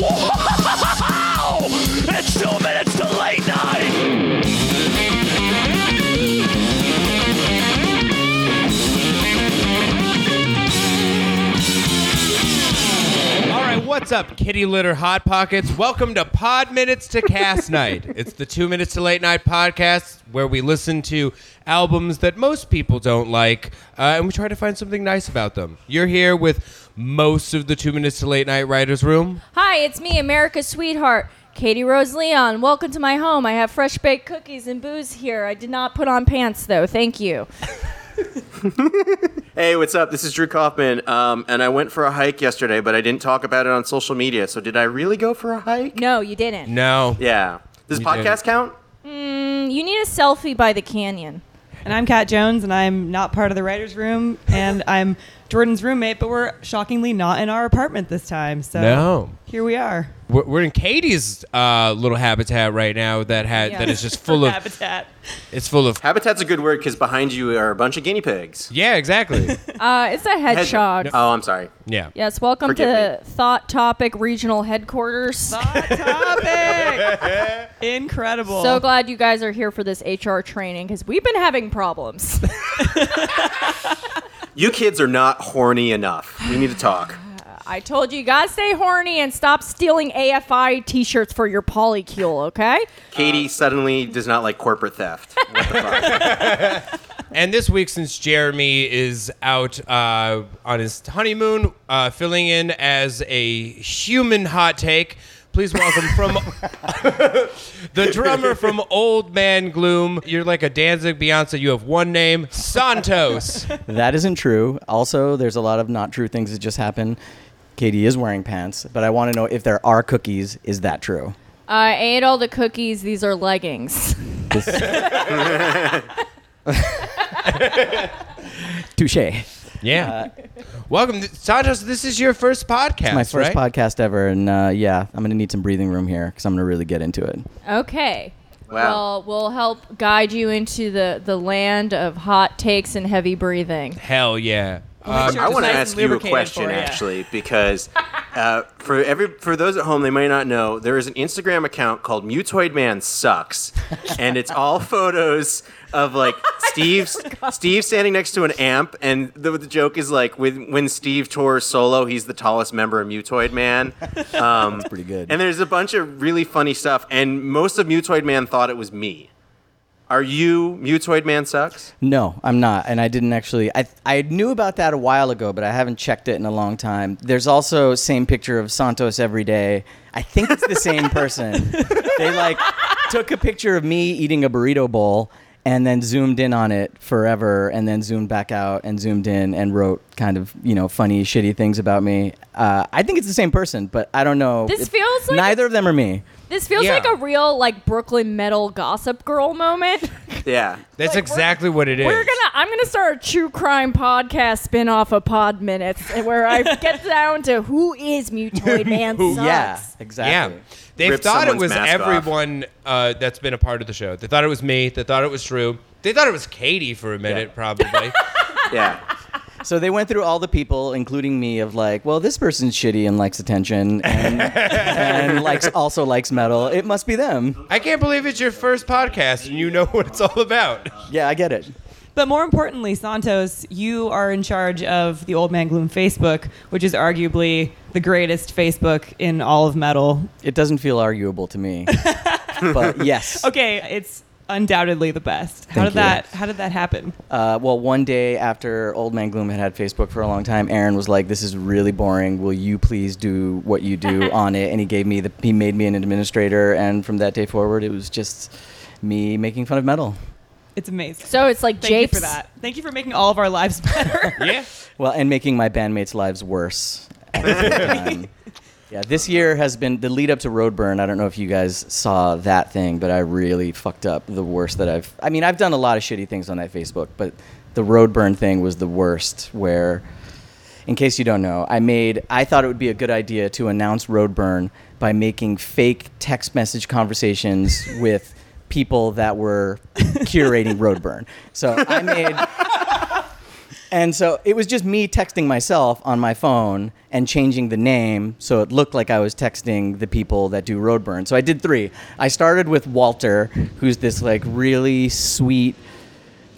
Wow! It's two minutes to late night! All right, what's up, kitty litter hot pockets? Welcome to Pod Minutes to Cast Night. It's the two minutes to late night podcast where we listen to albums that most people don't like, uh, and we try to find something nice about them. You're here with most of the two minutes to late night writers' room. Hi, it's me, America's sweetheart, Katie Rose Leon. Welcome to my home. I have fresh baked cookies and booze here. I did not put on pants though. Thank you. Hey, what's up? This is Drew Kaufman, um, and I went for a hike yesterday, but I didn't talk about it on social media. So, did I really go for a hike? No, you didn't. No. Yeah. Does You podcast didn't. count? Mm, you need a selfie by the canyon. And I'm Kat Jones, and I'm not part of the writer's room, and I'm Jordan's roommate, but we're shockingly not in our apartment this time. So No. here we are. We're, we're in Katie's uh, little habitat right now that had that is just full of habitat. it's full of Habitat's a good word because behind you are a bunch of guinea pigs. yeah exactly Uh, it's a hedgehog. Oh, I'm sorry. yeah Yes, welcome Forgive to Hot Topic Regional Headquarters. Hot topic. Incredible. So glad you guys are here for this HR training because we've been having problems. You kids are not horny enough. We need to talk. I told you, you gotta stay horny and stop stealing AFI t-shirts for your polycule, okay? Katie suddenly does not like corporate theft. What the fuck? And this week, since Jeremy is out uh, on his honeymoon, uh, filling in as a human hot take, please welcome from the drummer from Old Man Gloom. You're like a Danzig Beyonce. You have one name, Santos. That isn't true. Also, there's a lot of not true things that just happen. Katie is wearing pants, but I want to know if there are cookies. Is that true? Uh, I ate all the cookies. These are leggings. Touche. Yeah. Uh, welcome, Santos. This is your first podcast, My first right? podcast ever, and uh, yeah, I'm gonna need some breathing room here because I'm gonna really get into it. Okay. Wow. Well, we'll help guide you into the, the land of hot takes and heavy breathing. Hell yeah. Um, Sure, I want to nice and ask you a question for ya. actually because uh, for every for those at home they might not know there is an Instagram account called Mutoid Man Sucks, and it's all photos of like Steve Steve standing next to an amp, and the, the joke is like when when Steve tours solo, he's the tallest member of Mutoid Man. Um, Pretty good. and there's a bunch of really funny stuff, and most of Mutoid Man thought it was me. Are you Mutoid Man Sucks? No, I'm not, and I didn't actually. I I knew about that a while ago, but I haven't checked it in a long time. There's also same picture of Santos every day. I think it's the same person. they like took a picture of me eating a burrito bowl and then zoomed in on it forever, and then zoomed back out and zoomed in and wrote kind of you know funny, shitty things about me. Uh, I think it's the same person, but I don't know. This It- feels like- neither of them are me. This feels Yeah. like a real like Brooklyn metal gossip girl moment. Yeah. that's like, exactly what it is. We're gonna I'm gonna start a true crime podcast spin off of Pod Minutes where I get down to who is Mutoid Man Sucks. Yeah, exactly. Yeah. They Rip thought it someone's was mask off. everyone uh, that's been a part of the show. They thought it was me. They thought it was Drew. They thought it was Katie for a minute, Yeah. probably. Yeah. So they went through all the people, including me, of like, well, this person's shitty and likes attention, and, and likes also likes metal. It must be them. I can't believe it's your first podcast and you know what it's all about. Yeah, I get it. But more importantly, Santos, you are in charge of the Old Man Gloom Facebook, which is arguably the greatest Facebook in all of metal. It doesn't feel arguable to me, but yes. Okay, it's undoubtedly the best. How Thank did you. that how did that happen? Uh, well, one day after Old Man Gloom had had Facebook for a long time, Aaron was like, "This is really boring. Will you please do what you do on it?" And he gave me the he made me an administrator, and from that day forward, it was just me making fun of metal. It's amazing. So it's like Thank you for that. Thank you for making all of our lives better. Yeah. Well, and making my bandmates' lives worse. At the same time. Yeah, this year has been the lead up to Roadburn. I don't know if you guys saw that thing, but I really fucked up the worst that I've. I mean, I've done a lot of shitty things on that Facebook, but the Roadburn thing was the worst. Where, in case you don't know, I made. I thought it would be a good idea to announce Roadburn by making fake text message conversations with people that were curating Roadburn. So I made. And so it was just me texting myself on my phone and changing the name so it looked like I was texting the people that do Roadburn. So I did three. I started with Walter, who's this like really sweet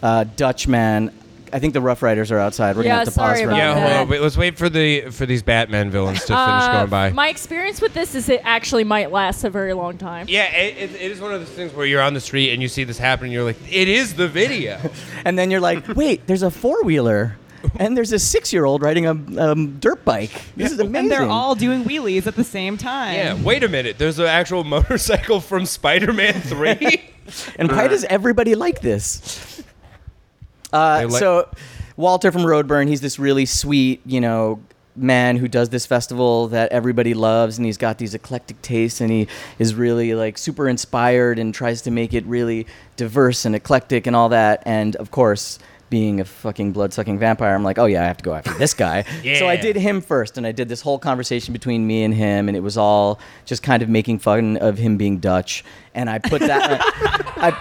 uh, Dutch man. I think the Rough Riders are outside. We're Yeah, gonna have to sorry pause for a about Yeah, minute. hold on. Wait, let's wait for the for these Batman villains to finish Uh, going by. My experience with this is it actually might last a very long time. yeah, it, it, it is one of those things where you're on the street and you see this happening. You're like, it is the video. And then you're like, wait, there's a four wheeler, and there's a six year old riding a um, dirt bike. This is amazing. And they're all doing wheelies at the same time. yeah, wait a minute. There's an actual motorcycle from Spider-Man Three. And why does everybody like this? Uh, so, Walter from Roadburn, he's this really sweet, you know, man who does this festival that everybody loves, and he's got these eclectic tastes, and he is really like super inspired and tries to make it really diverse and eclectic and all that. And of course, being a fucking blood sucking vampire, I'm like, oh yeah, I have to go after this guy. So I did him first, and I did this whole conversation between me and him, and it was all just kind of making fun of him being Dutch. And I put that, I,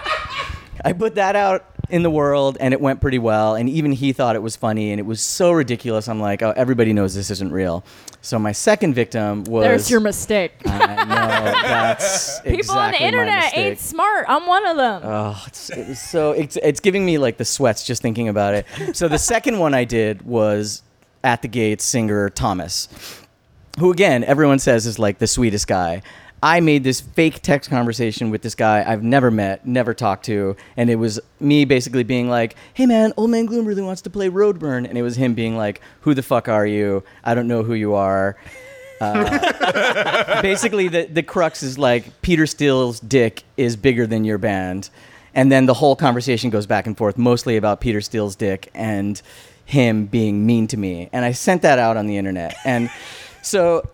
I put that out in the world, and it went pretty well. And even he thought it was funny, and it was so ridiculous. I'm like, oh, everybody knows this isn't real. So my second victim was. There's your mistake. I know that's People on the internet ain't smart. I'm one of them. Oh, it's, it so it's it's giving me like the sweats just thinking about it. So the second one I did was at the gates singer Thomas, who again everyone says is like the sweetest guy. I made this fake text conversation with this guy I've never met, never talked to, and it was me basically being like, "Hey man, Old Man Gloom really wants to play Roadburn," and it was him being like, "Who the fuck are you? I don't know who you are." Uh, basically the, the crux is like Peter Steele's dick is bigger than your band. And then the whole conversation goes back and forth, mostly about Peter Steele's dick and him being mean to me. And I sent that out on the internet. And so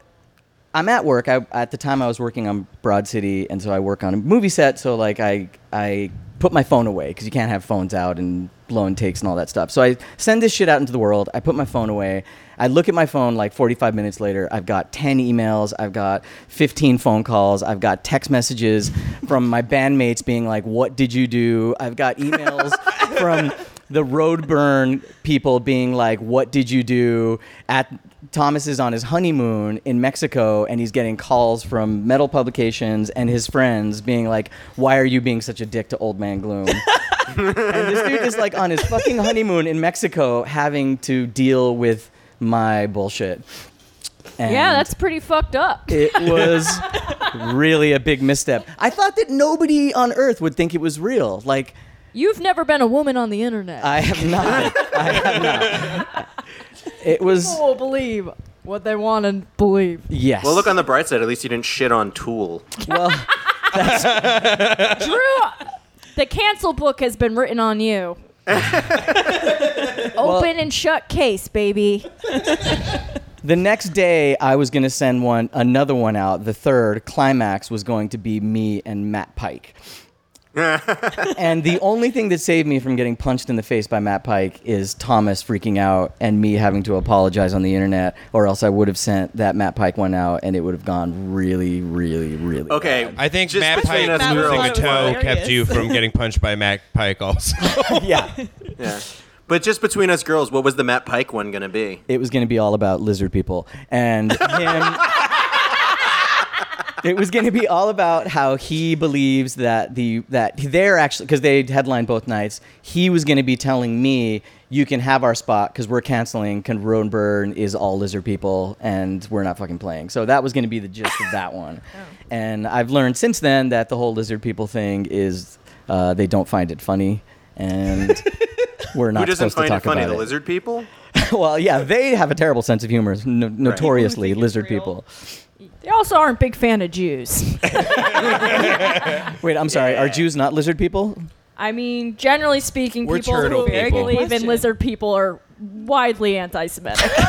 I'm at work. I, at the time, I was working on Broad City, and so I work on a movie set. So like I I put my phone away because you can't have phones out and blowing takes and all that stuff. So I send this shit out into the world. I put my phone away. I look at my phone like 45 minutes later. I've got 10 emails. I've got 15 phone calls. I've got text messages from my bandmates being like, "What did you do?" I've got emails from the Roadburn people being like, "What did you do?" At Thomas is on his honeymoon in Mexico, and he's getting calls from metal publications and his friends being like, "Why are you being such a dick to Old Man Gloom?" and this dude is like on his fucking honeymoon in Mexico, having to deal with my bullshit. And yeah, that's pretty fucked up. it was really a big misstep. I thought that nobody on earth would think it was real. Like. You've never been a woman on the internet. I have not. I have not. It was People will believe what they want to believe. yes. Well, look on the bright side. At least you didn't shit on Tool. Well, Drew, the cancel book has been written on you. Open and shut case, baby. the next day, I was going to send one, another one out. The third climax was going to be me and Matt Pike. and the only thing that saved me from getting punched in the face by Matt Pike is Thomas freaking out and me having to apologize on the internet, or else I would have sent that Matt Pike one out and it would have gone really, really, really. Okay, bad. I think Just Matt Pike us losing a toe Hilarious. kept you from getting punched by Matt Pike. Also, yeah. yeah. But just between us girls, what was the Matt Pike one gonna be? it was going to be all about lizard people and him it was going to be all about how he believes that the that they're actually because they headlined both nights he was going to be telling me you can have our spot because we're canceling because Burn is all lizard people and we're not fucking playing so that was going to be the gist of that one and i've learned since then that the whole lizard people thing is uh, they don't find it funny and we're not Who doesn't supposed to find talk it funny? about The it. lizard people? well, yeah, they have a terrible sense of humor, no- notoriously Think it's lizard real. people. They also aren't big fan of Jews. Wait, I'm sorry. Are Jews not lizard people? I mean, generally speaking, We're people turtle who people. believe in Question. lizard people are widely anti-Semitic.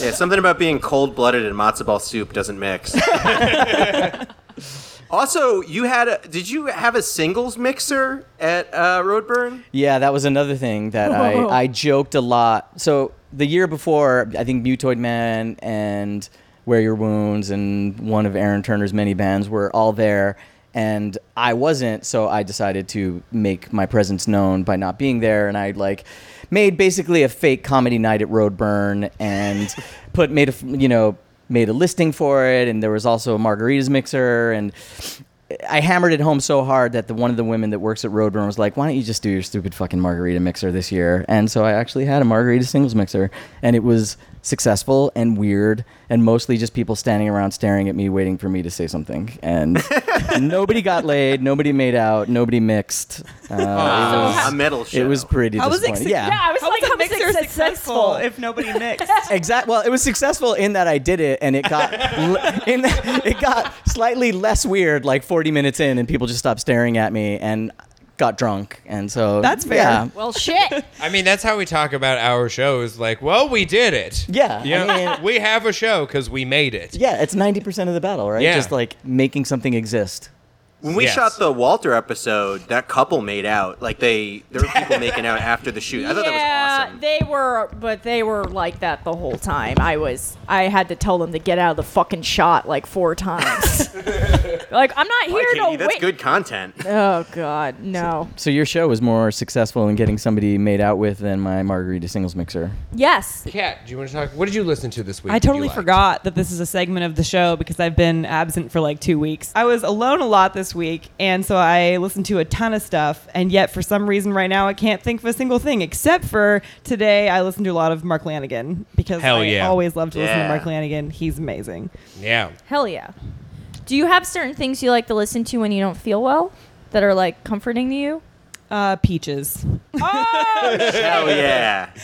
Yeah, something about being cold blooded and matzo ball soup doesn't mix. also, you had a. Did you have a singles mixer at uh, Roadburn? Yeah, that was another thing that I, I joked a lot. So the year before, I think Mutoid Man and Wear Your Wounds and one of Aaron Turner's many bands were all there. and I wasn't, so I decided to make my presence known by not being there, and I like made basically a fake comedy night at Roadburn and put made a you know made a listing for it, and there was also a margaritas mixer and. I hammered it home so hard that the one of the women that works at Roadburn was like, "Why don't you just do your stupid fucking margarita mixer this year?" And so I actually had a margarita singles mixer, and it was successful and weird, and mostly just people standing around staring at me, waiting for me to say something. And nobody got laid, nobody made out, nobody mixed. Uh, it, was, a metal show. it was pretty How was it disappointing. suc- yeah. Yeah, I was How like, was how a mixer successful? successful if nobody mixed? exactly. Well, it was successful in that I did it, and it got l- in it got slightly less weird, like 40 minutes in, and people just stopped staring at me and got drunk, and so That's fair. Yeah, Well, shit. I mean, that's how we talk about our shows. Like, well, we did it. Yeah, You know, I mean- we have a show because we made it. yeah. It's 90 percent of the battle, right? Yeah. Just like making something exist. When we Yes. shot the Walter episode, that couple made out. Like they, there were people making out after the shoot. I thought yeah, that was awesome. they were, but they were like that the whole time. I was, I had to tell them to get out of the fucking shot like four times. like, I'm not Why, here Katie? to That's wait. good content. Oh God, no. So your show was more successful in getting somebody made out with than my margarita singles mixer. Yes. Kat, do you want to talk? What did you listen to this week? I totally forgot that this is a segment of the show because I've been absent for like two weeks. I was alone a lot this week, and so I listened to a ton of stuff. And yet, for some reason, right now, I can't think of a single thing except for today. I listened to a lot of Mark Lanegan because Hell I yeah. always love to listen to Yeah. Mark Lanegan. He's amazing. Yeah. Hell yeah. Do you have certain things you like to listen to when you don't feel well that are like comforting to you? Uh, Peaches. Oh, hell yeah.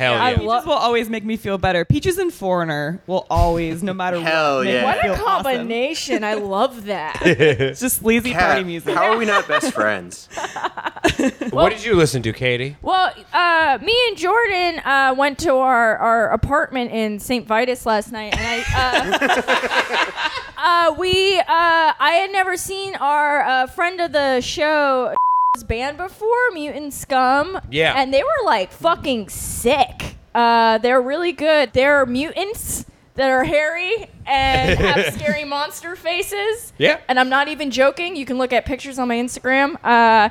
Hell I yeah. Peaches love- will always make me feel better. Peaches and Foreigner will always, no matter Hell what, make yeah. me What a feel awesome. combination. I love that. It's just sleazy Kat, party music. How are we not best friends? what did you listen to, Katie? Well, uh, me and Jordan uh, went to our, our apartment in St. Vitus last night, and I uh, uh, we uh, I had never seen our uh, friend of the show band before, Mutant Scum. Yeah. and they were like fucking sick. Uh, they're really good. They're mutants that are hairy and have scary monster faces. Yeah. And I'm not even joking. You can look at pictures on my Instagram. Uh,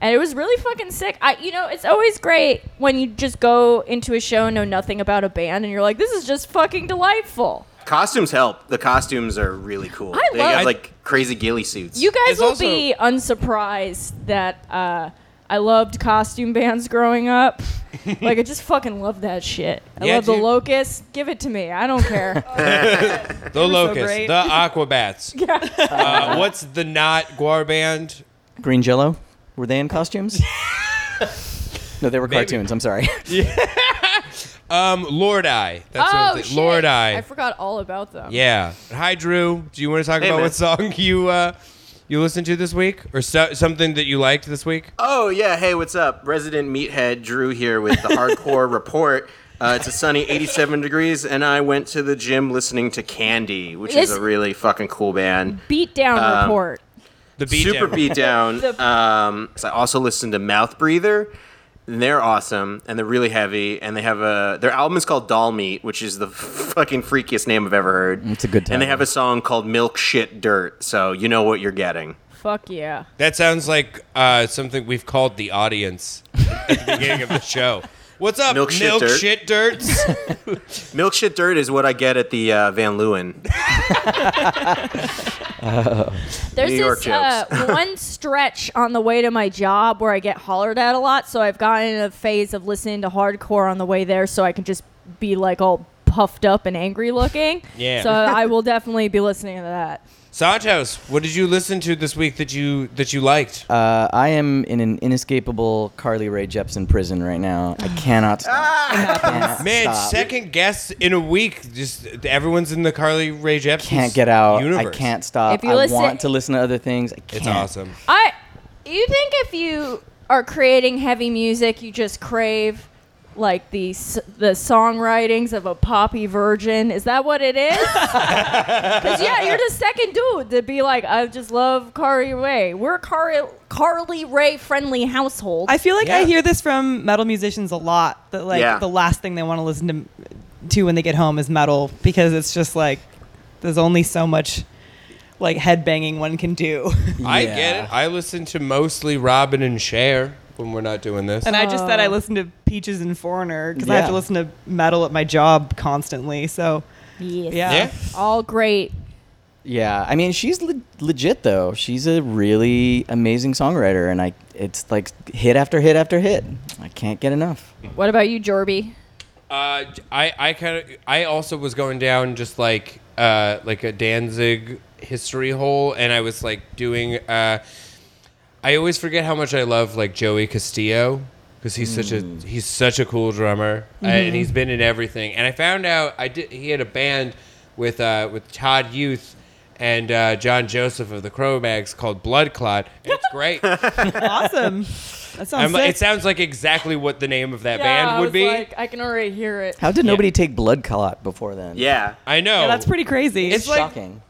and it was really fucking sick. I, you know, it's always great when you just go into a show and know nothing about a band, and you're like, this is just fucking delightful. Costumes help. The costumes are really cool. I they love- have like crazy ghillie suits. You guys It's will also- be unsurprised that uh, I loved costume bands growing up. like, I just fucking love that shit. I Yeah, love the dude. Locust. Give it to me. I don't care. The Locust, great. the Aquabats. yeah. Uh, what's the not GWAR band? Green Jello, were they in costumes? no, they were Maybe. cartoons. I'm sorry. Um, Lordi. That's oh, it's- shit. Lordi. I forgot all about them. Yeah. Hi, Drew. Do you want to talk Hey, about man. what song you uh, you listened to this week, or so- something that you liked this week? Oh yeah, hey, what's up? Resident meathead Drew here with the Hardcore Report. Uh, it's a sunny 87 degrees, and I went to the gym listening to Candy, which is a really fucking cool band. Beatdown Um, report. The beat Super Down. beat down. Um, so I also listened to Mouth Breather. And they're awesome, and they're really heavy, and they have a their album is called Doll Meat, which is the fucking freakiest name I've ever heard. It's a good time. And they have a song called Milk Shit Dirt, so you know what you're getting. Fuck yeah. That sounds like uh, something we've called the audience at the beginning of the show. What's up, Milk shit dirt. shit dirts? Milk Shit Dirt is what I get at the uh, Van Leeuwen. There's New York this uh, one stretch on the way to my job where I get hollered at a lot, so I've gotten in a phase of listening to hardcore on the way there, so I can just be like all puffed up and angry looking. Yeah. So I will definitely be listening to that. Santos, what did you listen to this week that you that you liked? Uh, I am in an inescapable Carly Rae Jepsen prison right now. I cannot stop. I cannot Man, stop. second guest in a week. Just everyone's in the Carly Rae Jepsen Can't get out. Universe. I can't stop. If you I listen- want to listen to other things. I can't. It's awesome. I, you think if you are creating heavy music, you just crave like the s- the songwritings of a poppy virgin? Is that what it is? Because yeah, you're the second dude to be like, I just love Carly Rae. We're a Carly Carly Rae friendly household. I feel like Yeah. I hear this from metal musicians a lot. That like Yeah. the last thing they want to listen to to when they get home is metal because it's just like there's only so much like headbanging one can do. I get it. I listen to mostly Robyn and Cher when we're not doing this. And I just said I Oh. listen to Peaches and Foreigner because I have Yeah. to listen to metal at my job constantly. So Yes. yeah. yeah. All great. Yeah, I mean, she's le- legit though. She's a really amazing songwriter, and I it's like hit after hit after hit. I can't get enough. What about you, Jorby? Uh, I I kind of I also was going down just like uh like a Danzig history hole, and I was like doing uh, I always forget how much I love like Joey Castillo because he's such a he's such a cool drummer, uh, and he's been in everything. And I found out I did he had a band with uh with Todd Youth. And uh, John Joseph of the Cro-Mags called Blood Clot. And It's great. Awesome. That sounds like- sick. it sounds like exactly what the name of that Yeah, band I would was be. Like, I can already hear it. How did nobody take blood clot before then? Yeah. I know. yeah, that's pretty crazy. It's like- shocking.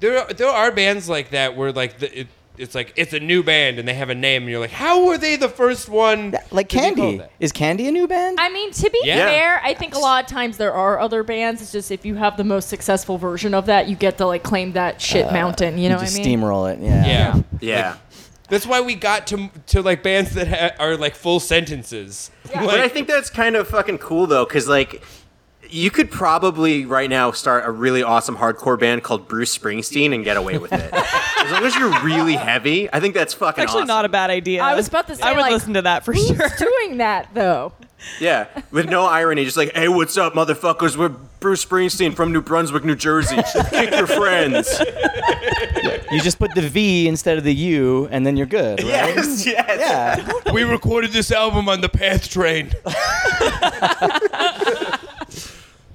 There, are- there are bands like that where like the, it, it's like it's a new band and they have a name and you're like, how were they the first one? like to be called Candy. that? Is Candy a new band? I mean, to be Yeah. fair, I think a lot of times there are other bands. It's just if you have the most successful version of that, you get to like claim that shit uh, mountain. You know what I mean? steamroll it. Yeah. Yeah. Yeah. That's why we got to to like bands that ha- are like full sentences. But I think that's kind of fucking cool though, because like you could probably right now start a really awesome hardcore band called Bruce Springsteen and get away with it. as long as you're really heavy, I think that's fucking actually awesome. not a bad idea. I was about to say, I would like, listen to that for Who's sure. doing that though? Yeah, with no irony, just like, hey, what's up, motherfuckers? We're Bruce Springsteen from New Brunswick, New Jersey. Kick your friends. You just put the V instead of the U, and then you're good. Right? Yes, yes. Yeah. we recorded this album on the Path Train.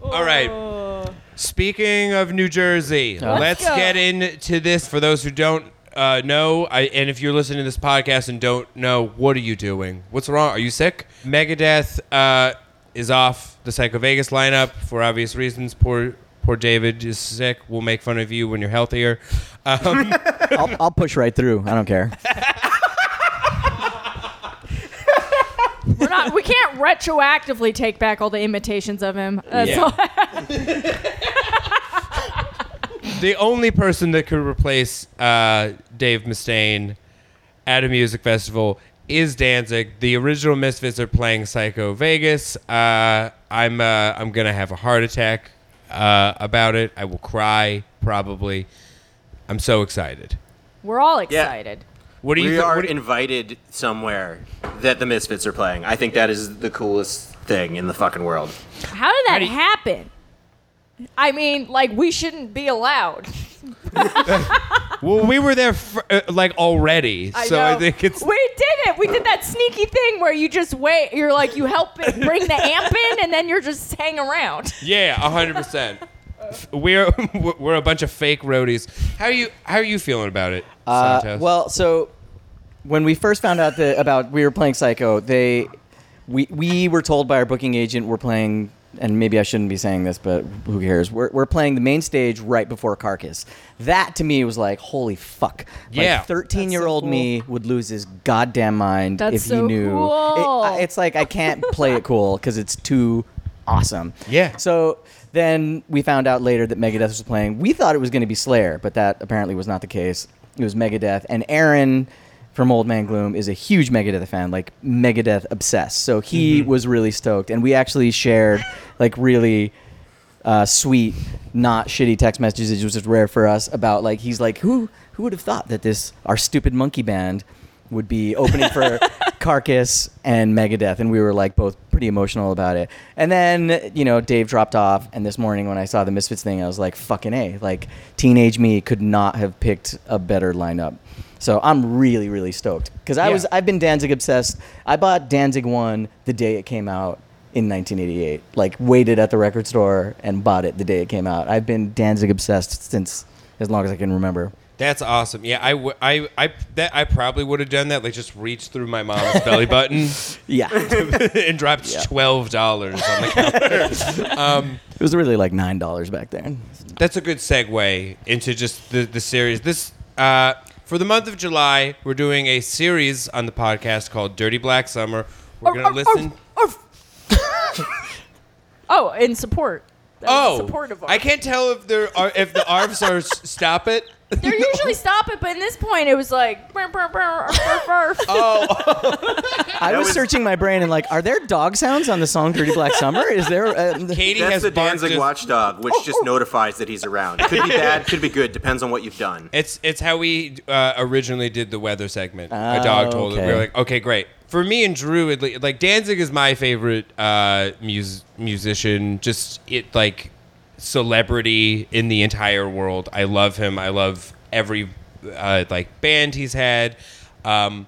All right. Speaking of New Jersey, let's go. get into this. For those who don't uh, know, I, and if you're listening to this podcast and don't know, what are you doing? What's wrong? Are you sick? Megadeth uh, is off the Psycho Vegas lineup for obvious reasons. Poor, poor David is sick. We'll make fun of you when you're healthier. Um, I'll, I'll push right through. I don't care. not. We can't retroactively take back all the imitations of him. That's Yeah. all. the only person that could replace uh, Dave Mustaine at a music festival is Danzig. The original Misfits are playing Psycho Vegas. Uh, I'm uh, I'm gonna have a heart attack uh, about it. I will cry probably. I'm so excited. We're all excited. What do you We thi- are what do you- invited somewhere that the Misfits are playing. I think that is the coolest thing in the fucking world. How did that do you- happen? I mean, like we shouldn't be allowed. well, we were there f- uh, like already, I so know. I think it's We did it. We did that sneaky thing where you just wait. You're like you help it bring the amp in, and then you're just hang around. yeah, hundred percent. We're we're a bunch of fake roadies. How are you How are you feeling about it? Uh, Santos? well, so when we first found out that about we were playing Psycho, they we we were told by our booking agent we're playing, and maybe I shouldn't be saying this, but who cares? We're we're playing the main stage right before Carcass. That to me was like, holy fuck! Yeah. like, thirteen year old me would lose his goddamn mind That's if he knew. cool. It- I- it's like I can't play it cool because it's too awesome. Yeah. So then we found out later that Megadeth was playing. We thought it was going to be Slayer, but that apparently was not the case. It was Megadeth, and Aaron from Old Man Gloom is a huge Megadeth fan, like Megadeth obsessed. So he was really stoked, and we actually shared like really uh, sweet, not shitty text messages, which is rare for us. About like he's like, who who would have thought that this our stupid monkey band would be opening for Carcass and Megadeth, and we were like both pretty emotional about it. And then you know Dave dropped off, and this morning when I saw the Misfits thing, I was like, fucking a, like teenage me could not have picked a better lineup. So I'm really really stoked because I Yeah. was I've been Danzig obsessed. I bought Danzig one the day it came out in 1988. Like waited at the record store and bought it the day it came out. I've been Danzig obsessed since as long as I can remember. That's awesome. Yeah, I, w- I, I, that, I probably would have done that. Like, just reached through my mom's belly button Yeah, and dropped Yeah. twelve dollars on the counter. um, It was really like nine dollars back then. that's a good segue into just the the series. This uh, for the month of July, we're doing a series on the podcast called Dirty Black Summer. We're gonna listen. Oh, in support. That was Oh, supportive. I can't tell if there are if the arms are s- stop it. They're usually stop it, but in this point it was like. "Brr, brr, brr, brr, brr." I That was, was- searching my brain and like, are there dog sounds on the song "Dirty Black Summer"? Is there? Uh, Katie That's has the barked Danzig just- watchdog, which just notifies that he's around. Could be bad, could be good, depends on what you've done. It's it's how we uh, originally did the weather segment. a Oh, dog told it. We okay. were like, okay, great. For me and Drew, it, like Danzig is my favorite uh, mus- musician. Just it like celebrity in the entire world. I love him. I love every uh, like band he's had. Um,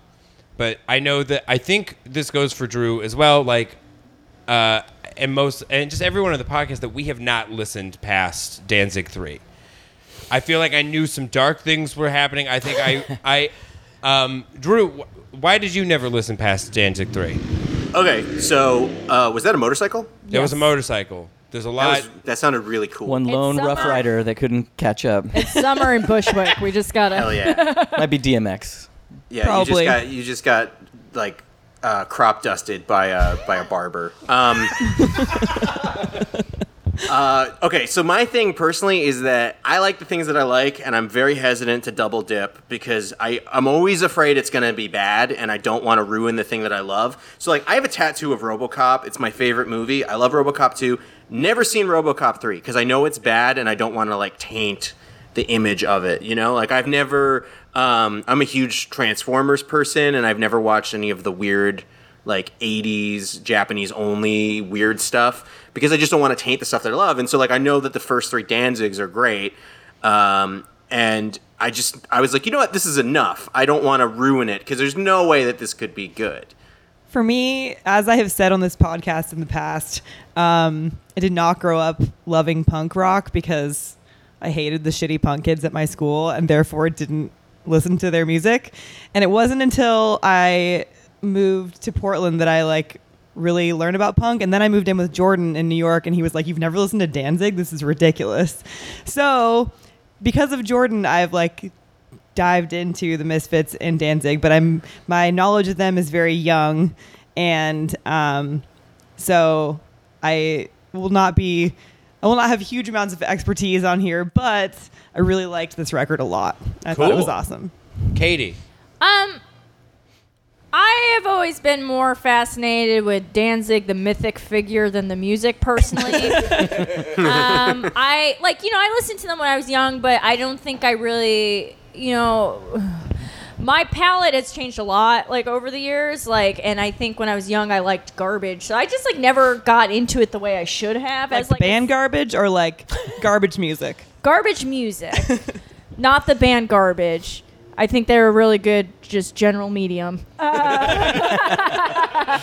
but I know that I think this goes for Drew as well. Like uh, and most and just everyone on the podcast that we have not listened past Danzig three. I feel like I knew some dark things were happening. I think I I um, Drew, why did you never listen past Danzig three? Okay, so uh, was that a motorcycle? It was a motorcycle. There's a That, lot. was, that sounded really cool. one lone summer. Rough Rider that couldn't catch up. It's summer in Bushwick. We just gotta. Hell yeah. Might be DMX. Yeah, Probably. you just got you just got like uh, crop dusted by a by a barber. Um, uh, okay, so my thing personally is that I like the things that I like, and I'm very hesitant to double dip because I I'm always afraid it's gonna be bad, and I don't want to ruin the thing that I love. So like, I have a tattoo of RoboCop. It's my favorite movie. I love RoboCop 2. Never seen RoboCop 3 because I know it's bad, and I don't want to like taint the image of it. You know, like I've never. Um, I'm a huge Transformers person, and I've never watched any of the weird, like '80s Japanese only weird stuff because I just don't want to taint the stuff that I love. And so, like, I know that the first three Danzigs are great, um, and I just I was like, you know what, this is enough. I don't want to ruin it because there's no way that this could be good. For me, as I have said on this podcast in the past, um, I did not grow up loving punk rock because I hated the shitty punk kids at my school and therefore didn't listen to their music. And it wasn't until I moved to Portland that I like really learned about punk. And then I moved in with Jordan in New York and he was like, You've never listened to Danzig? This is ridiculous. So because of Jordan, I've like dived into the Misfits and Danzig, but I'm my knowledge of them is very young, and um, so I will not be. I will not have huge amounts of expertise on here, but I really liked this record a lot. I thought it was awesome. Katie. Um, I have always been more fascinated with Danzig, the mythic figure, than the music personally. um, I like, you know, I listened to them when I was young, but I don't think I really, you know, my palate has changed a lot like over the years. Like, and I think when I was young, I liked garbage, so I just like never got into it the way I should have. Like as like band garbage or like garbage music. garbage music, not the band garbage. I think they're a really good, just general medium. Uh,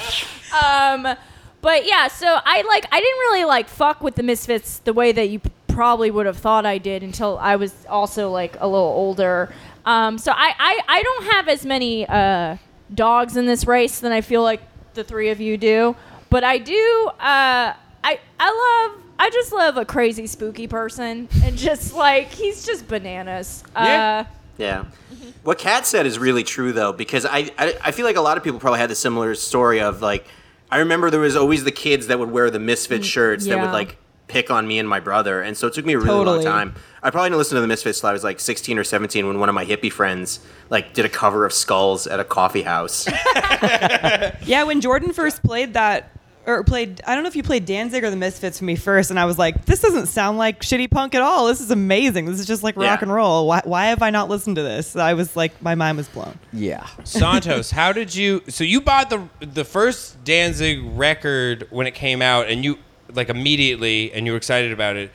um, but yeah, so I like I didn't really like fuck with the Misfits the way that you probably would have thought I did until I was also like a little older. Um, so I, I I don't have as many uh, dogs in this race than I feel like the three of you do, but I do. Uh, I I love. I just love a crazy spooky person, and just like he's just bananas. Yeah. Uh, Yeah. What Kat said is really true though, because I, I I feel like a lot of people probably had the similar story of like I remember there was always the kids that would wear the misfit shirts that would like pick on me and my brother, and so it took me a really Totally. long time. I probably didn't listen to the Misfits till I was like 16 or 17 when one of my hippie friends like did a cover of Skulls at a coffee house. Yeah, when Jordan first played that, or played, I don't know if you played Danzig or the Misfits for me first, and I was like, this doesn't sound like shitty punk at all. This is amazing. This is just like rock Yeah. and roll. Why, why have I not listened to this? I was like, my mind was blown. Yeah. Santos, how did you? So you bought the the first Danzig record when it came out, and you like immediately, and you were excited about it.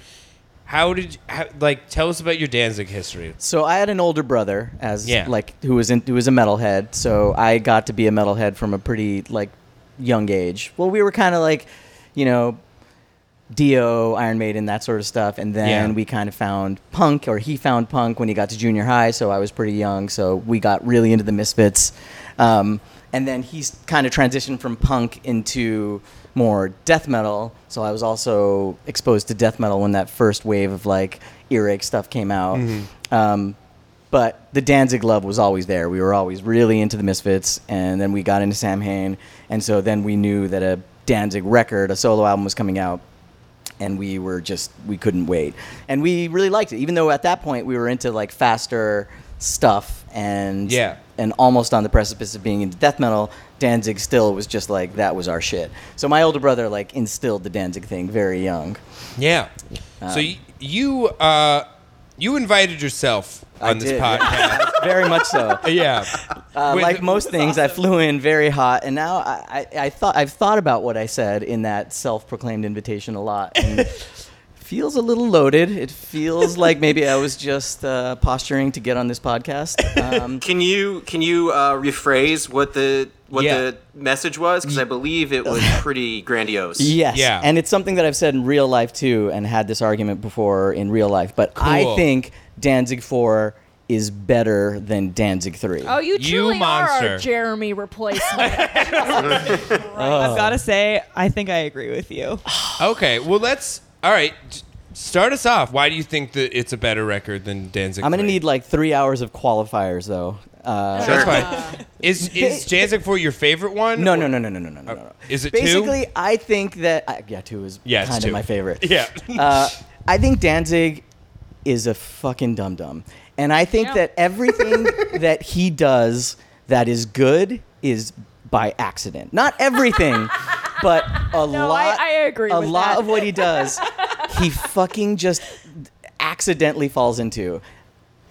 How did you, how, like tell us about your Danzig history? So I had an older brother, as Yeah. like who was in, who was a metalhead. So I got to be a metalhead from a pretty like young age. Well, we were kind of like, you know, Dio, Iron Maiden, that sort of stuff, and then Yeah. we kind of found punk, or he found punk when he got to junior high. So I was pretty young, so we got really into the Misfits. Um, and then he's kind of transitioned from punk into more death metal. So I was also exposed to death metal when that first wave of like earache stuff came out. Um, but the Danzig love was always there. We were always really into the Misfits, and then we got into Samhain, and so then we knew that a Danzig record, a solo album, was coming out. and we were just we couldn't wait, and we really liked it. Even though at that point we were into like faster stuff and Yeah. and almost on the precipice of being into death metal. Danzig still was just like that was our shit. So my older brother like instilled the Danzig thing very young. Yeah. Um, so y- you uh, you invited yourself I on this did, podcast. very much so. yeah. Uh, With- like most things, I flew in very hot, and now I, I, I thought I've thought about what I said in that self-proclaimed invitation a lot. And feels a little loaded. It feels like maybe I was just uh, posturing to get on this podcast. Um, Can you can you uh, rephrase what the what Yeah. the message was? Because I believe it was pretty grandiose. yes, Yeah. and it's something that I've said in real life too, and had this argument before in real life. But I think Danzig Four is better than Danzig Three. Oh, you You truly are monster. our Jeremy replacement. I've got to say, I think I agree with you. Okay. Well, let's. All right. Start us off. Why do you think that it's a better record than Danzig? I'm gonna need like three hours of qualifiers though. Uh, That's fine. Is is Danzig for your favorite one? No, no, no, no, no, no, no, no, no. is it two? Basically, I think that I, yeah, two is Yeah, it's kind two. of my favorite. Yeah. uh, I think Danzig is a fucking dum dum, and I think Yeah. that everything that he does that is good is by accident. Not everything, but a No, lot. I- I agree A with lot that. of what he does, he fucking just accidentally falls into.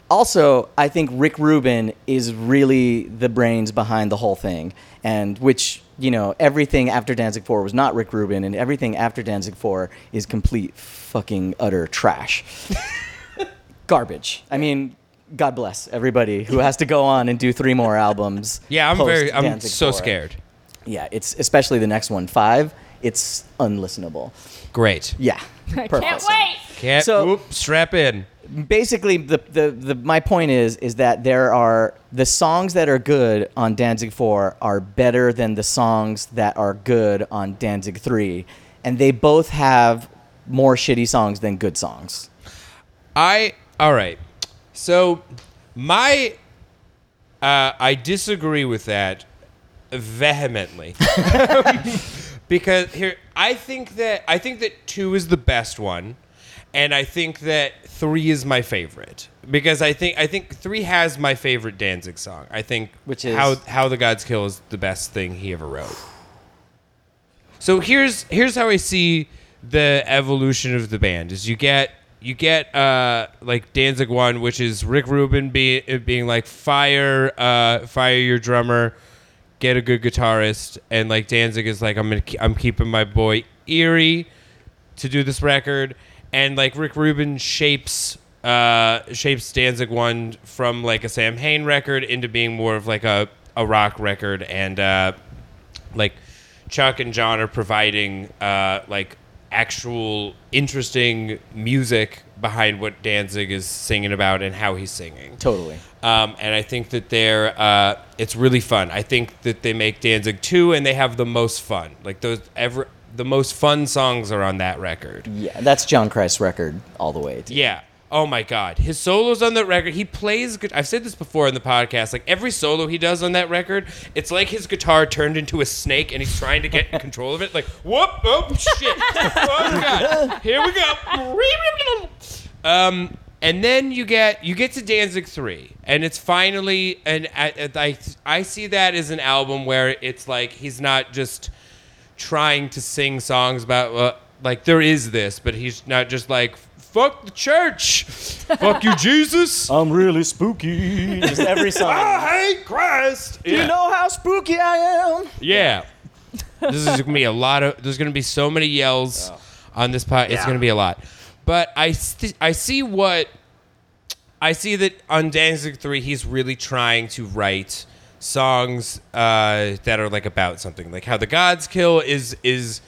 Also, I think Rick Rubin is really the brains behind the whole thing, and which you know everything after Danzig Four was not Rick Rubin, and everything after Danzig Four is complete fucking utter trash, garbage. I mean, God bless everybody who has to go on and do three more albums. Yeah, I'm very. I'm Danzig so 4. scared. Yeah, it's especially the next one, five. It's unlistenable. Great. Yeah, I perfect. can't wait. Can't. So- whoop, strap in. Basically the, the, the my point is is that there are the songs that are good on Danzig 4 are better than the songs that are good on Danzig 3 and they both have more shitty songs than good songs. I all right. So my uh, I disagree with that vehemently because here I think that I think that two is the best one, and I think that three is my favorite because I think I think three has my favorite Danzig song. I think Which is? how how the gods kill is the best thing he ever wrote. So here's here's how I see the evolution of the band is you get you get uh like Danzig one which is Rick Rubin be, being like fire uh fire your drummer get a good guitarist and like Danzig is like I'm gonna I'm keeping my boy Eerie to do this record and like Rick Rubin shapes uh shapes Danzig one from like a Samhain record into being more of like a a rock record and uh like Chuck and John are providing uh, like actual interesting music behind what Danzig is singing about and how he's singing. Totally. Um, and I think that they're uh, it's really fun. I think that they make Danzig two and they have the most fun. Like those ever the most fun songs are on that record. Yeah, that's John Christ's record all the way. Yeah. Oh my God, his solos on that record. He plays. I've said this before in the podcast. Like every solo he does on that record, it's like his guitar turned into a snake, and he's trying to get control of it. Like whoop, oh shit, oh God, here we go. Um, and then you get you get to Danzig three, and it's finally and I, I I see that as an album where it's like he's not just trying to sing songs about uh, like there is this, but he's not just like fuck the church, fuck you Jesus. I'm really spooky. Just every song. I hate Christ. Do you know how spooky I am? Yeah. This is gonna be a lot of. There's gonna be so many yells on this pod. It's gonna be a lot. But I st- I see what I see that on Danzig three, he's really trying to write songs uh, that are like about something. Like how the gods kill is is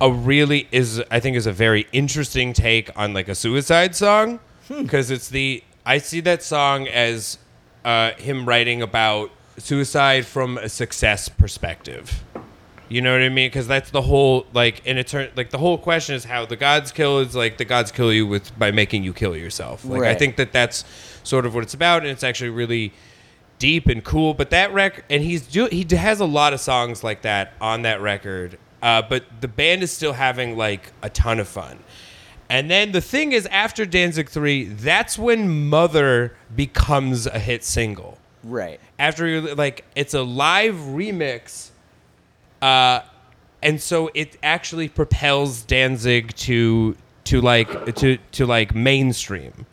a really is I think is a very interesting take on like a suicide song because it's the I see that song as uh, him writing about suicide from a success perspective. You know what I mean? Because that's the whole like, and it turn like the whole question is how the gods kill is like the gods kill you with by making you kill yourself. Like I think that that's sort of what it's about, and it's actually really deep and cool. But that record, and he's do he has a lot of songs like that on that record, uh, but the band is still having like a ton of fun. And then the thing is, after Danzig three, that's when Mother becomes a hit single Right. after you like it's a live remix uh and so it actually propels Danzig to to like to to like mainstream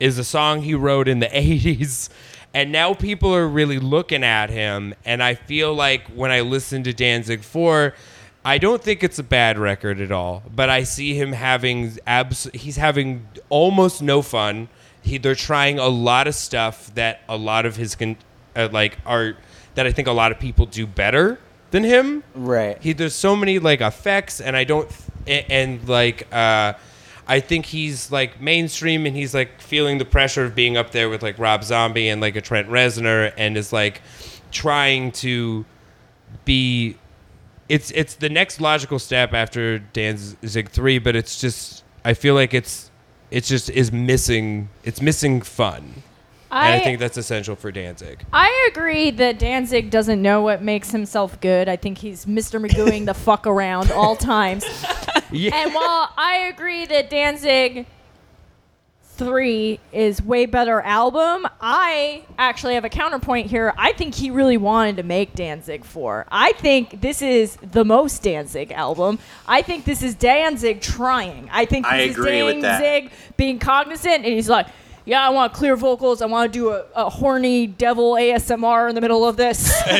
is a song he wrote in the 80s and now people are really looking at him and I feel like when I listen to Danzig 4 I don't think it's a bad record at all, but I see him having abs- he's having almost no fun. He they're trying a lot of stuff that a lot of his con- uh, like are that I think a lot of people do better than him. Right. He there's so many like effects and I don't and, and like uh I think he's like mainstream and he's like feeling the pressure of being up there with like Rob Zombie and like a Trent Reznor and is like trying to be it's it's the next logical step after Danzig 3 but it's just I feel like it's it's just is missing it's missing fun. And I think that's essential for Danzig. I agree that Danzig doesn't know what makes himself good. I think he's Mr. Magooing the fuck around all times. And while I agree that Danzig 3 is way better album, I actually have a counterpoint here. I think he really wanted to make Danzig 4. I think this is the most Danzig album. I think this is Danzig trying. I think this I is agree with that. Danzig being cognizant and he's like, yeah, I want clear vocals. I want to do a, a horny devil ASMR in the middle of this.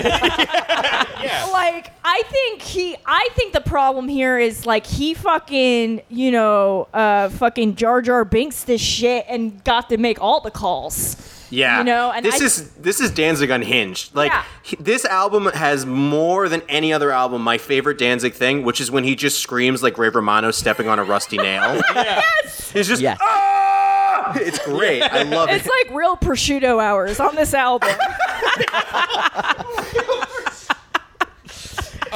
Yeah. like, I think he, I think the problem here is like he fucking, you know, uh, fucking Jar Jar Binks this shit and got to make all the calls. Yeah, You know, and this I- is this is Danzig unhinged. Like Yeah. he- this album has more than any other album. My favorite Danzig thing, which is when he just screams like Ray Romano stepping on a rusty nail. Yes! He's just Yes. "Ah!" It's great. I love it. It's like real prosciutto hours on this album.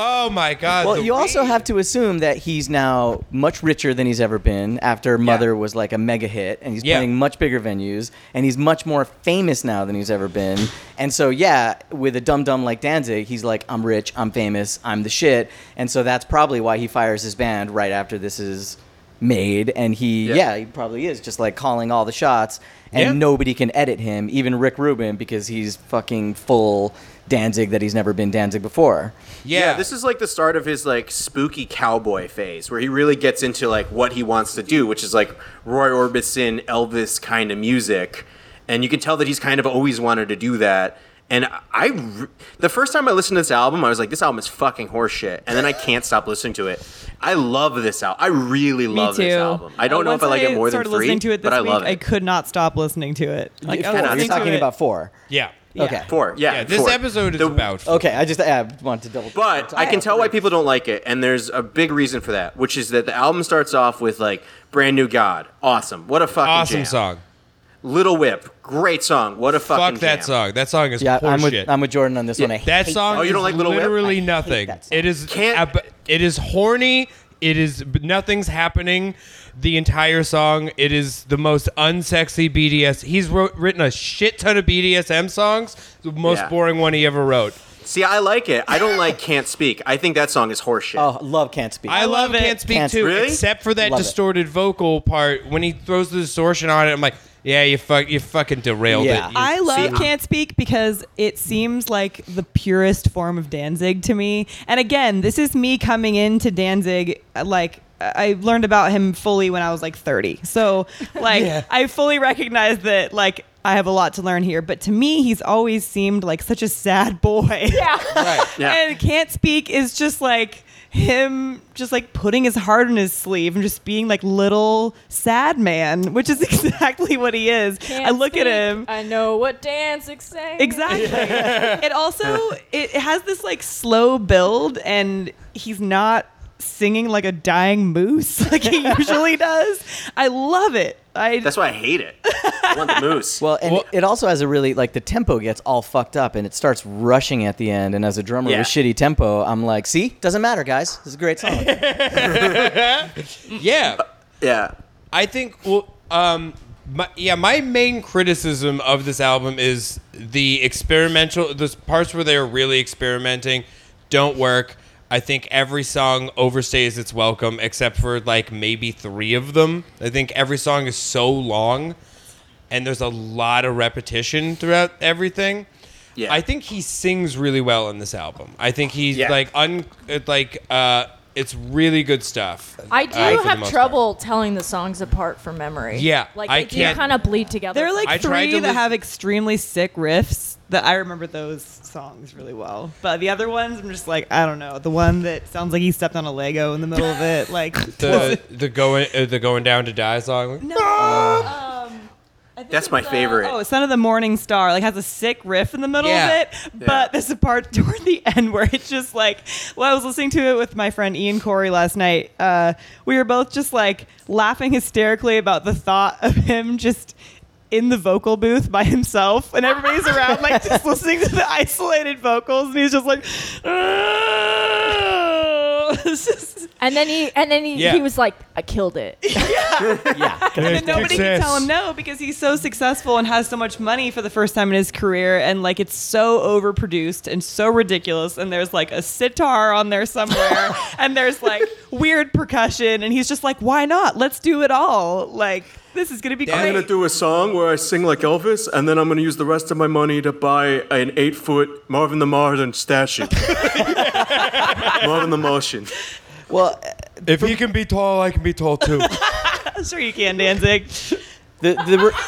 Oh my god. Well, the you also have to assume that he's now much richer than he's ever been after Mother was like a mega hit and he's Yeah. playing much bigger venues and he's much more famous now than he's ever been. And so, yeah, with a dum dum like Danzig, he's like, I'm rich, I'm famous, I'm the shit. And so that's probably why he fires his band right after this is made. And he, Yeah. yeah, he probably is just like calling all the shots and Yeah. nobody can edit him, even Rick Rubin, because he's fucking full Danzig that he's never been Danzig before. yeah. Yeah, this is like the start of his like spooky cowboy phase, where he really gets into like what he wants to do, which is like Roy Orbison, Elvis kind of music, and you can tell that he's kind of always wanted to do that. And I, the first time I listened to this album, I was like, this album is fucking horseshit, and then I can't stop listening to it. I love this album. I really love this album. I don't Uh, know if once I like it more than started three, listening to it this but I week, love I could not stop listening to it. Like, I was Four. cannot. You're listening to talking it- about four. yeah. Yeah. Okay. Four, yeah. Yeah, this four. episode is The- about Okay, I just I want to double. But I can tell why people don't like it, and there's a big reason for that, which is that the album starts off with like "Brand New God," awesome, what a fucking awesome jam. song. Little Whip, great song, what a fucking Fuck that jam. song. That song is Yeah, I'm with horseshit. I'm with Jordan on this one. I that hate song Oh, you don't is like Little Whip? literally I hate nothing. that song. It is Can't- ab- it is horny. It is nothing's happening. The entire song. It is the most unsexy BDS. He's wrote, written a shit ton of BDSM songs. The most Yeah. boring one he ever wrote. See, I like it. I don't like "Can't Speak." I think that song is horseshit. Oh, love can't speak. I, love love it. Can't Speak Can't too, Really? except for that Love it. distorted vocal part. When he throws the distortion on it, I'm like, yeah, you fuck, you fucking derailed Yeah. it. You- I love See, Can't Speak because it seems like the purest form of Danzig to me. And again, this is me coming into Danzig uh, like I learned about him fully when I was like 30. So, like Yeah. I fully recognize that like I have a lot to learn here, but to me he's always seemed like such a sad boy. yeah. right. Yeah. And Can't Speak is just like him just like putting his heart on his sleeve and just being like little sad man, which is exactly what he is. Can't I look at him I know what Danzig saying. Exactly. it also it has this like slow build and he's not singing like a dying moose like he usually does. I love it. I That's why I hate it. I want the moose. Well, and Well- it also has a really like the tempo gets all fucked up and it starts rushing at the end. And as a drummer Yeah. with shitty tempo, I'm like, see, doesn't matter, guys. This is a great song. yeah. yeah. I think well, um, my, yeah, my main criticism of this album is the experimental, the parts where they're really experimenting don't work. I think every song overstays its welcome except for like maybe three of them. I think every song is so long and there's a lot of repetition throughout everything. Yeah. I think he sings really well in this album. I think he's Yeah. like un like uh it's really good stuff. I do uh, have most trouble telling the songs apart from memory. Yeah, like I they do kind of bleed together. There are like I three that lis- have extremely sick riffs that I remember those songs really well. But the other ones, I'm just like, I don't know. The one that sounds like he stepped on a Lego in the middle of it, like The the going uh, the going down to die song. no. I think That's my it's, uh, favorite. Oh, Son of the Morning Star like has a sick riff in the middle Yeah. of it, but there's a part toward the end where it's just like. Well, I was listening to it with my friend Ian Corey last night. Uh, we were both just like laughing hysterically about the thought of him just in the vocal booth by himself, and everybody's around like just listening to the isolated vocals, and he's just like. It's just- and then he and then he, Yeah. he was like, I killed it. yeah. And then nobody Success. can tell him no because he's so successful and has so much money for the first time in his career and like it's so overproduced and so ridiculous and there's like a sitar on there somewhere and there's like weird percussion and he's just like why not let's do it all like this is gonna be I'm gonna do a song where I sing like Elvis, and then I'm gonna use the rest of my money to buy an eight foot Marvin the Martian statue. Marvin the Martian. Well, If he can be tall, I can be tall too. I'm sure you can Danzig the the Ra-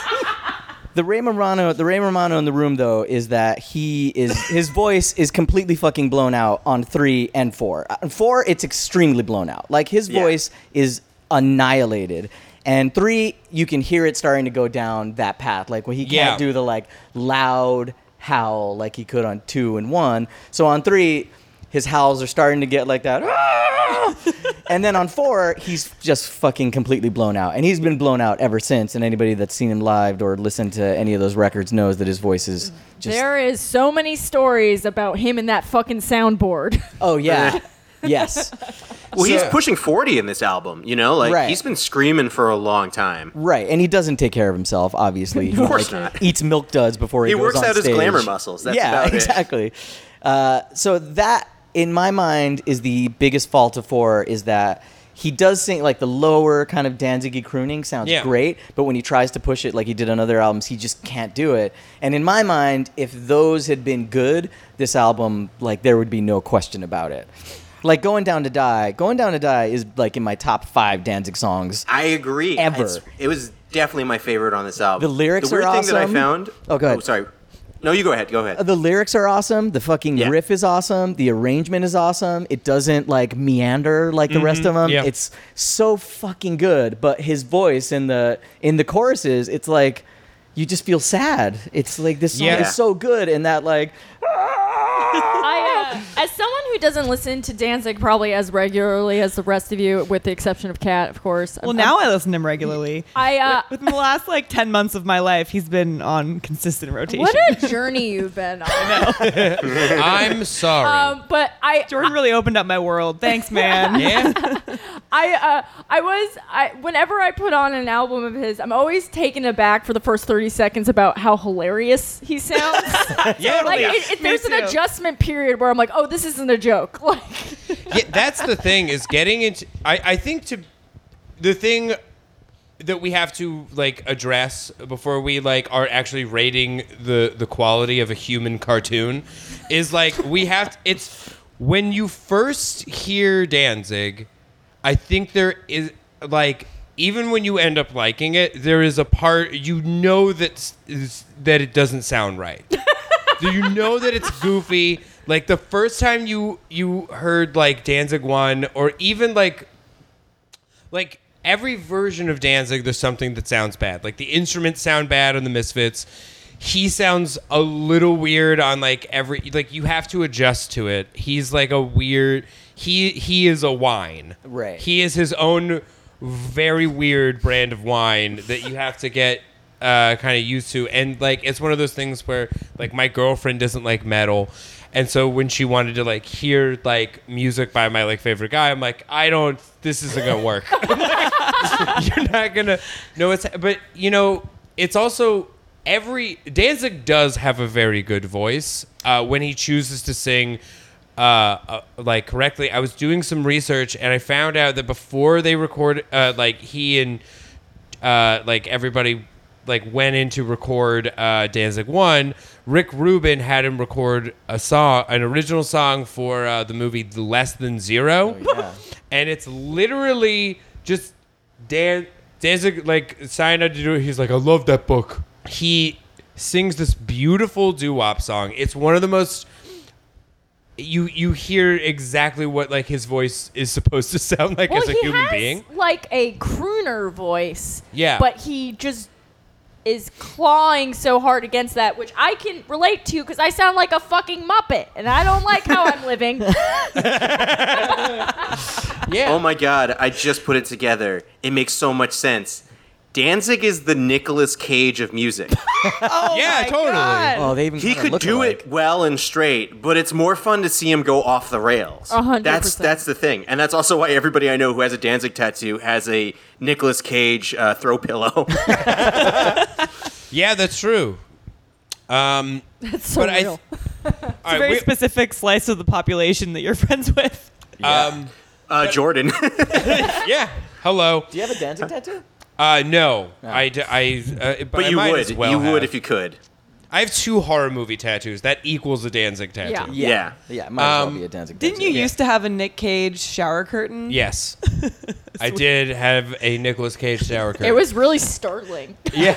the Ray Romano the Ray Romano in the room though is that he is his voice is completely fucking blown out on three and four. On four, it's extremely blown out. Like his Yeah. voice is annihilated. And three, you can hear it starting to go down that path. Like when he can't Yeah. do the like loud howl like he could on two and one. So on three, his howls are starting to get like that. And then on four, he's just fucking completely blown out. And he's been blown out ever since. And anybody that's seen him live or listened to any of those records knows that his voice is just. there is so many stories about him and that fucking soundboard. Oh, yeah. yes. Well, he's pushing 40 in this album, you know? Like, Right. he's been screaming for a long time. Right. And he doesn't take care of himself, obviously. He, Of course like, not. Eats milk duds before he, He goes works on out his glamour muscles. That's yeah, about it. exactly. Uh, so that, in my mind, is the biggest fault of four is that he does sing like the lower kind of Danzig crooning sounds Yeah. great, but when he tries to push it like he did on other albums, he just can't do it. And in my mind, if those had been good, this album like there would be no question about it. Like going down to die, going down to die is like in my top five Danzig songs. I agree. Ever. It's- it was definitely my favorite on this album. The lyrics the weird are thing that I found. Oh, go ahead. Oh, sorry. No, you go ahead. Go ahead. The lyrics are awesome. The fucking Yeah. riff is awesome. The arrangement is awesome. It doesn't like meander like the rest of them. yeah. It's so fucking good. But his voice in the in the choruses, it's like you just feel sad. It's like this song Yeah. is so good, and that like I, uh, as someone who doesn't listen to Danzig probably as regularly as the rest of you, with the exception of Kat, of course. well I'm- now I listen to him regularly I uh, within the last like 10 months of my life he's been on consistent rotation what a journey you've been on. I'm sorry. Um, but I Jordan really opened up my world thanks man yeah. I uh, I was I whenever I put on an album of his, I'm always taken aback for the first 30 seconds about how hilarious he sounds. Yeah. like it, it, there's an adjustment period where I'm like, oh, this isn't a joke. Like, yeah, that's the thing is getting into. I, I think to the thing that we have to like address before we like are actually rating the the quality of a human cartoon is like we have it's when you first hear Danzig, I think there is like even when you end up liking it, there is a part you know that that it doesn't sound right. Do you know that it's goofy? Like the first time you you heard like Danzig one, or even like like every version of Danzig, there's something that sounds bad. Like the instruments sound bad on the Misfits. He sounds a little weird on like every like you have to adjust to it. He's like a weird. He he is a wine. Right. He is his own very weird brand of wine that you have to get uh, kind of used to. And like it's one of those things where like my girlfriend doesn't like metal. And so when she wanted to like hear like music by my like favorite guy, I'm like, I don't. This isn't gonna work. You're not gonna know it's. But you know, it's also every Danzig does have a very good voice uh, when he chooses to sing. uh, uh, like correctly, I was doing some research and I found out that before they recorded, uh, like he and uh, like everybody like went in to record uh, Danzig One. Rick Rubin had him record a song, an original song for uh, the movie The Less Than Zero, yeah. and it's literally just Dan Danzig like signed up to do it. He's like, I love that book. He sings this beautiful doo wop song. It's one of the most you you hear exactly what like his voice is supposed to sound like well, as a human being. like a crooner voice. Yeah. But he just is clawing so hard against that, which I can relate to because I sound like a fucking muppet, and I don't like how I'm living. Yeah. Oh my god, I just put it together. It makes so much sense. Danzig is the Nicolas Cage of music. Oh Yeah, my totally. God. Oh, they even he could do alike. it well and straight, but it's more fun to see him go off the rails. Hundred That's percent. that's the thing, and that's also why everybody I know who has a Danzig tattoo has a Nicolas Cage uh, throw pillow. Yeah, that's true. Um, That's so but I, real. all It's a right, very we- specific slice of the population that you're friends with. um, uh, Jordan. yeah. Hello. Do you have a Danzig tattoo? Uh, no, I, d- I, uh, but, but I you might would. as well you would if you could. I have two horror movie tattoos. That equals a Danzig tattoo. Yeah. Yeah. Yeah, might as well Um, be a Danzig tattoo. Didn't tattoo. you used to have a Nick Cage shower curtain? Yes. I did have a Nicolas Cage shower curtain. It was really startling. yeah.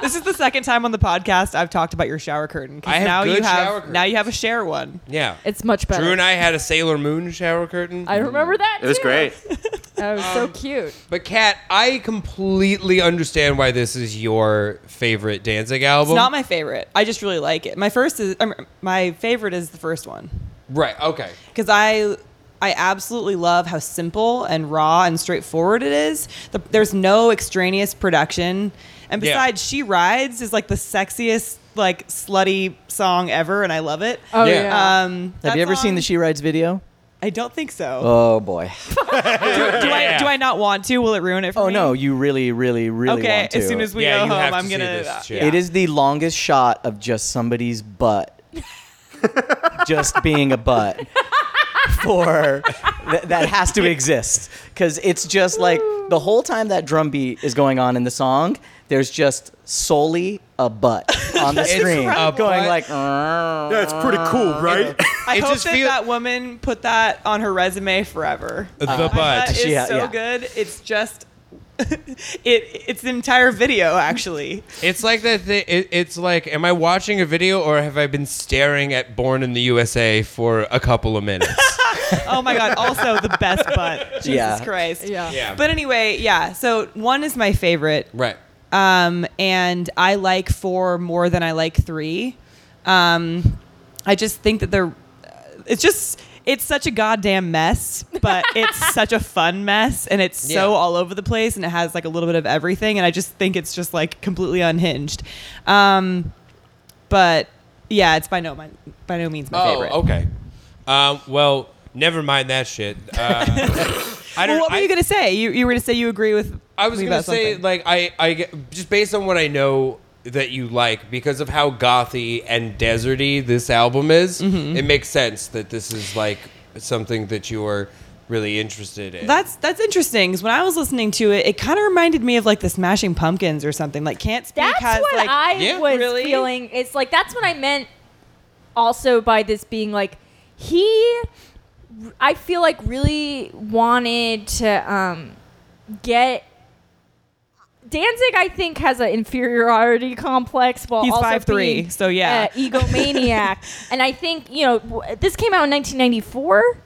This is the second time on the podcast I've talked about your shower curtain. 'cause I have now good you have shower now you have a share one. Yeah. It's much better. Drew and I had a Sailor Moon shower curtain. I remember that. It was too. great. That was so cute. But Kat, I completely understand why this is your favorite Danzig album. It's not my favorite. I just really like it. My first is um, my favorite is the first one right. Okay. because I I absolutely love how simple and raw and straightforward it is. The, there's no extraneous production, and Yeah. besides, "She Rides" is like the sexiest like slutty song ever, and I love it. Oh Yeah. yeah. Um, Have that you ever seen the song- She Rides video? I don't think so. Oh boy. do, I, do I not want to? Will it ruin it for me? Oh me? no, you really, really, really Okay, want to. as soon as we Yeah, go you home, to I'm see gonna. this uh, shit. It is the longest shot of just somebody's butt, just being a butt. For th- that has to exist because it's just like the whole time that drum beat is going on in the song. There's just solely a butt on the It's screen a going like. Yeah, it's pretty cool, right? I It hope just that feel- that woman put that on her resume forever. The uh, That butt. is She ha- so yeah. good. It's just. it it's the entire video actually. It's like that. Thi- it, it's like, am I watching a video or have I been staring at Born in the USA for a couple of minutes? Oh my god! Also the best butt. Jesus Yeah. Christ. Yeah. yeah. But anyway, yeah. So one is my favorite, right. um, and I like four more than I like three. Um, I just think that they're. It's just. It's such a goddamn mess, but it's such a fun mess, and it's so all over the place, and it has like a little bit of everything, and I just think it's just like completely unhinged. Um, but yeah, it's by no my, by no means my Oh, favorite. okay. Um, well, never mind that shit. Uh, I don't. Well, what were I- you gonna say? You, you were gonna say you agree with? I was me gonna about say something. like I I get- just based on what I know that you like because of how gothy and deserty this album is, Mm-hmm. it makes sense that this is like something that you are really interested in. That's that's interesting because when I was listening to it, it kind of reminded me of like the Smashing Pumpkins or something. Like Can't Speak That's has what like I Yeah. was Really? feeling. It's like that's what I meant. Also, by this being like, he, I feel like really wanted to um, get. Danzig, I think, has an inferiority complex while He's also 5'3", being, so yeah. uh, egomaniac. and I think you know w- this came out in 1994.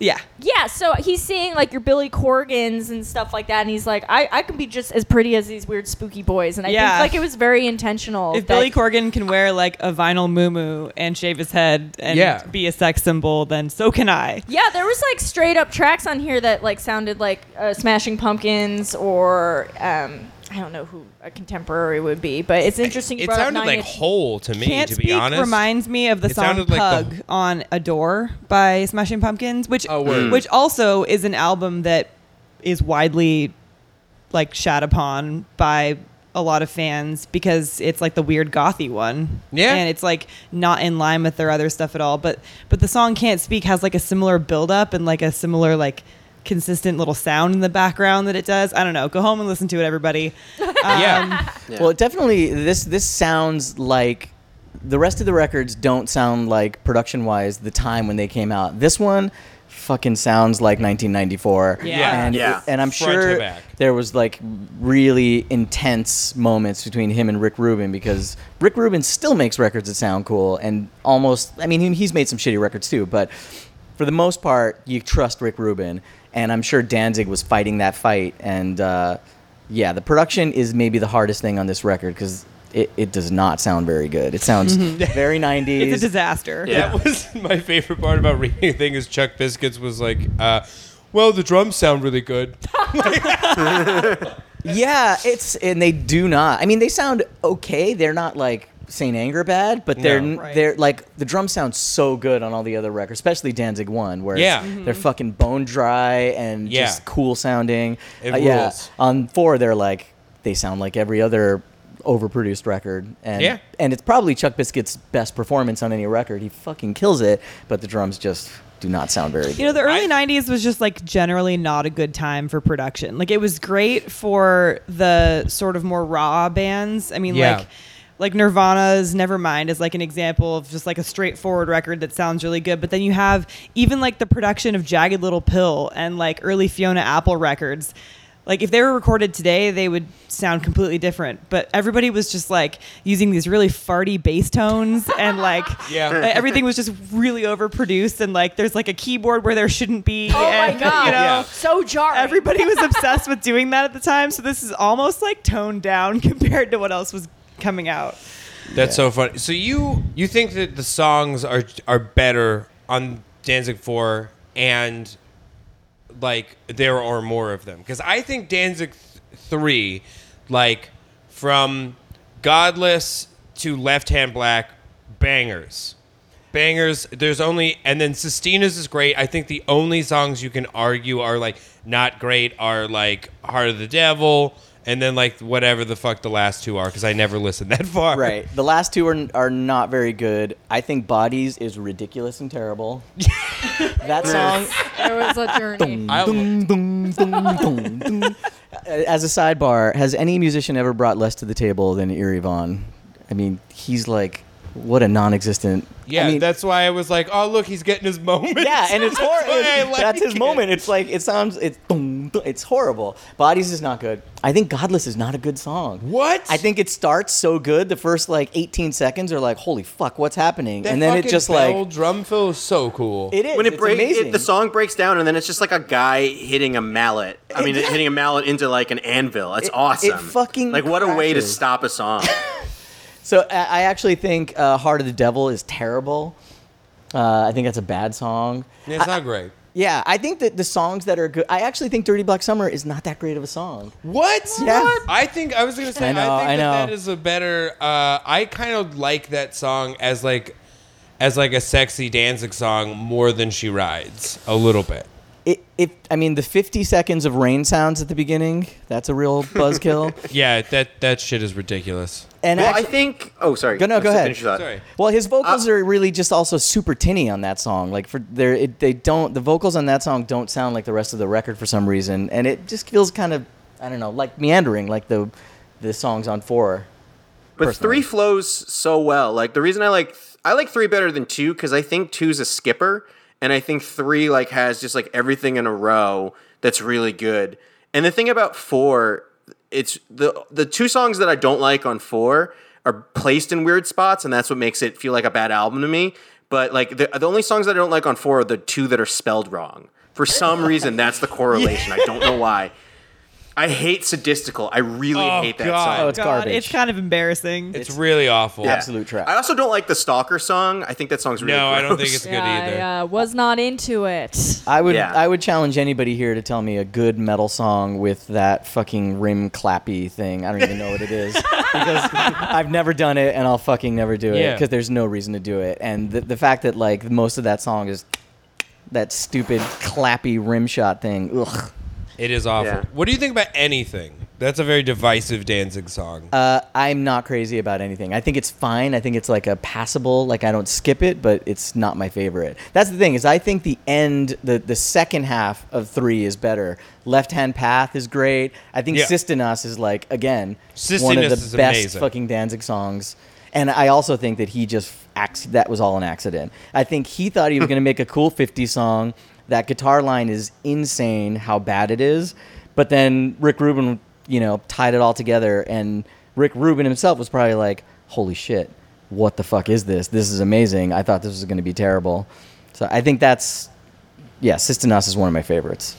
Yeah. Yeah, so he's seeing like your Billy Corgans and stuff like that, and he's like, I, I can be just as pretty as these weird spooky boys, and I Yeah. think like it was very intentional. If Billy Corgan can wear like a vinyl moo and shave his head and Yeah. be a sex symbol, then so can I. yeah, there was like straight up tracks on here that like sounded like uh, Smashing Pumpkins or um, I don't know who a contemporary would be, but it's interesting. you it brought up sounded Nine like Inch- Hole to me, Can't to Speak be honest. It reminds me of the It song sounded like Pug the- on Door by Smashing Pumpkins, which Oh, word. which also is an album that is widely like shat upon by a lot of fans because it's like the weird gothy one. Yeah. And it's like not in line with their other stuff at all. But but the song Can't Speak has like a similar build up and like a similar like consistent little sound in the background that it does. I don't know. Go home and listen to it, everybody. Um, yeah. Yeah. Well, definitely this this sounds like the rest of the records don't sound like production wise the time when they came out. This one fucking sounds like 1994. Yeah. And Yeah. and I'm Front sure back. there was like really intense moments between him and Rick Rubin because Rick Rubin still makes records that sound cool and almost I mean he's made some shitty records too, but for the most part you trust Rick Rubin and I'm sure Danzig was fighting that fight and uh, yeah, the production is maybe the hardest thing on this record because it, it does not sound very good. It sounds very 90s. It's a disaster. Yeah. That was my favorite part about reading the thing is Chuck Biscuits was like, uh, well, the drums sound really good. Yeah, it's and they do not. I mean, they sound okay. They're not like Saint Anger bad, but they're No. Right. they're like the drums sound so good on all the other records, especially Danzig One, where Yeah. it's- they're fucking bone dry and Yeah. just cool sounding. It Uh, yeah, rules. on four they're like they sound like every other overproduced record, and Yeah. and it's probably Chuck Biscuit's best performance on any record. He fucking kills it, but the drums just do not sound very good. You know, the early I- 90s was just like generally not a good time for production. Like it was great for the sort of more raw bands. I mean, Yeah. like like Nirvana's Nevermind is like an example of just like a straightforward record that sounds really good. But then you have even like the production of Jagged Little Pill and like early Fiona Apple records. Like if they were recorded today, they would sound completely different. But everybody was just like using these really farty bass tones and like Yeah. everything was just really overproduced and like there's like a keyboard where there shouldn't be. Oh my god, You know, Yeah. so jarring. everybody was obsessed with doing that at the time. So this is almost like toned down compared to what else was coming out. That's so funny. So you you think that the songs are are better on Danzig Four and like there are more of them because I think Danzig th- Three, like from Godless to Left Hand Black, bangers. Bangers. There's only and then Sistinas is great. I think the only songs you can argue are like not great are like Heart of the Devil and then like whatever the fuck the last two are because I never listened that far. Right. The last two are, are not very good. I think Bodies is ridiculous and terrible. that song. it was a journey. Dun, dun, dun. As a sidebar, has any musician ever brought less to the table than Eerie Von? I mean, he's like, what a non-existent. yeah, I mean, that's why I was like, oh look, he's getting his moment. yeah, and it's That's why horrible. like That's his it. moment. It's like it sounds. It's dun, dun, it's horrible. Bodies is not good. I think Godless is not a good song. What? I think it starts so good. The first like 18 seconds are like, holy fuck, what's happening? That and then it fucking just bell like drum fill is so cool. it is. when it it's breaks, amazing. it, the song breaks down, and then it's just like a guy hitting a mallet. I mean, hitting a mallet into like an anvil. It's It- awesome. it fucking like what a way to stop a song. So I I actually think uh, "Heart of the Devil" is terrible. Uh, I think that's a bad song. Yeah, it's not great. Yeah, I think that the songs that are good. I actually think "Dirty Black Summer" is not that great of a song. What? Yeah. What? I think I was gonna say. I, I know, think I that, that is a better. Uh, I kind of like that song as like, as like a sexy Danzig song more than she rides a little bit. It, it, I mean, the 50 seconds of rain sounds at the beginning—that's a real buzzkill. Yeah, that that shit is ridiculous. And well, actually, I think. Oh, sorry. Go- no, go Let's ahead. finish your thought. Sorry. well, his vocals Uh, are really just also super tinny on that song. Like for their, it, they don't. The vocals on that song don't sound like the rest of the record for some reason, and it just feels kind of, I don't know, like meandering, like the, the songs on four. But personally. three flows so well. Like the reason I like I like three better than two because I think two's a skipper, and I think three like has just like everything in a row that's really good. And the thing about four, it's the the two songs that I don't like on four are placed in weird spots, and that's what makes it feel like a bad album to me. But like the the only songs that I don't like on four are the two that are spelled wrong. For some reason, that's the correlation. I don't know why. I hate Sadistikal. I really Oh, hate that God. song. Oh, it's God, garbage. it's kind of embarrassing. It's, really awful. Yeah. Absolute trash. I also don't like the Stalker song. I think that song's really No, I don't think it's good yeah, either. I uh, was not into it. I would Yeah. I would challenge anybody here to tell me a good metal song with that fucking rim clappy thing. I don't even know what it is because I've never done it and I'll fucking never do it Yeah. because there's no reason to do it. And the, the fact that like most of that song is that stupid clappy rim shot thing. Ugh. It is awful. Yeah. What do you think about anything? That's a very divisive Danzig song. Uh, I'm not crazy about anything. I think it's fine. I think it's like a passable. Like I don't skip it, but it's not my favorite. That's the thing is I think the end, the the second half of three is better. Left Hand Path is great. I think Yeah. Is like again one of the best amazing. fucking Danzig songs. And I also think that he just acts. That was all an accident. I think he thought he was going to make a cool 50s song. That guitar line is insane. How bad it is. But then Rick Rubin, you know, tied it all together, and Rick Rubin himself was probably like, "Holy shit, what the fuck is this? This is amazing. I thought this was going to be terrible." So I think that's, yeah, Sistinas is one of my favorites.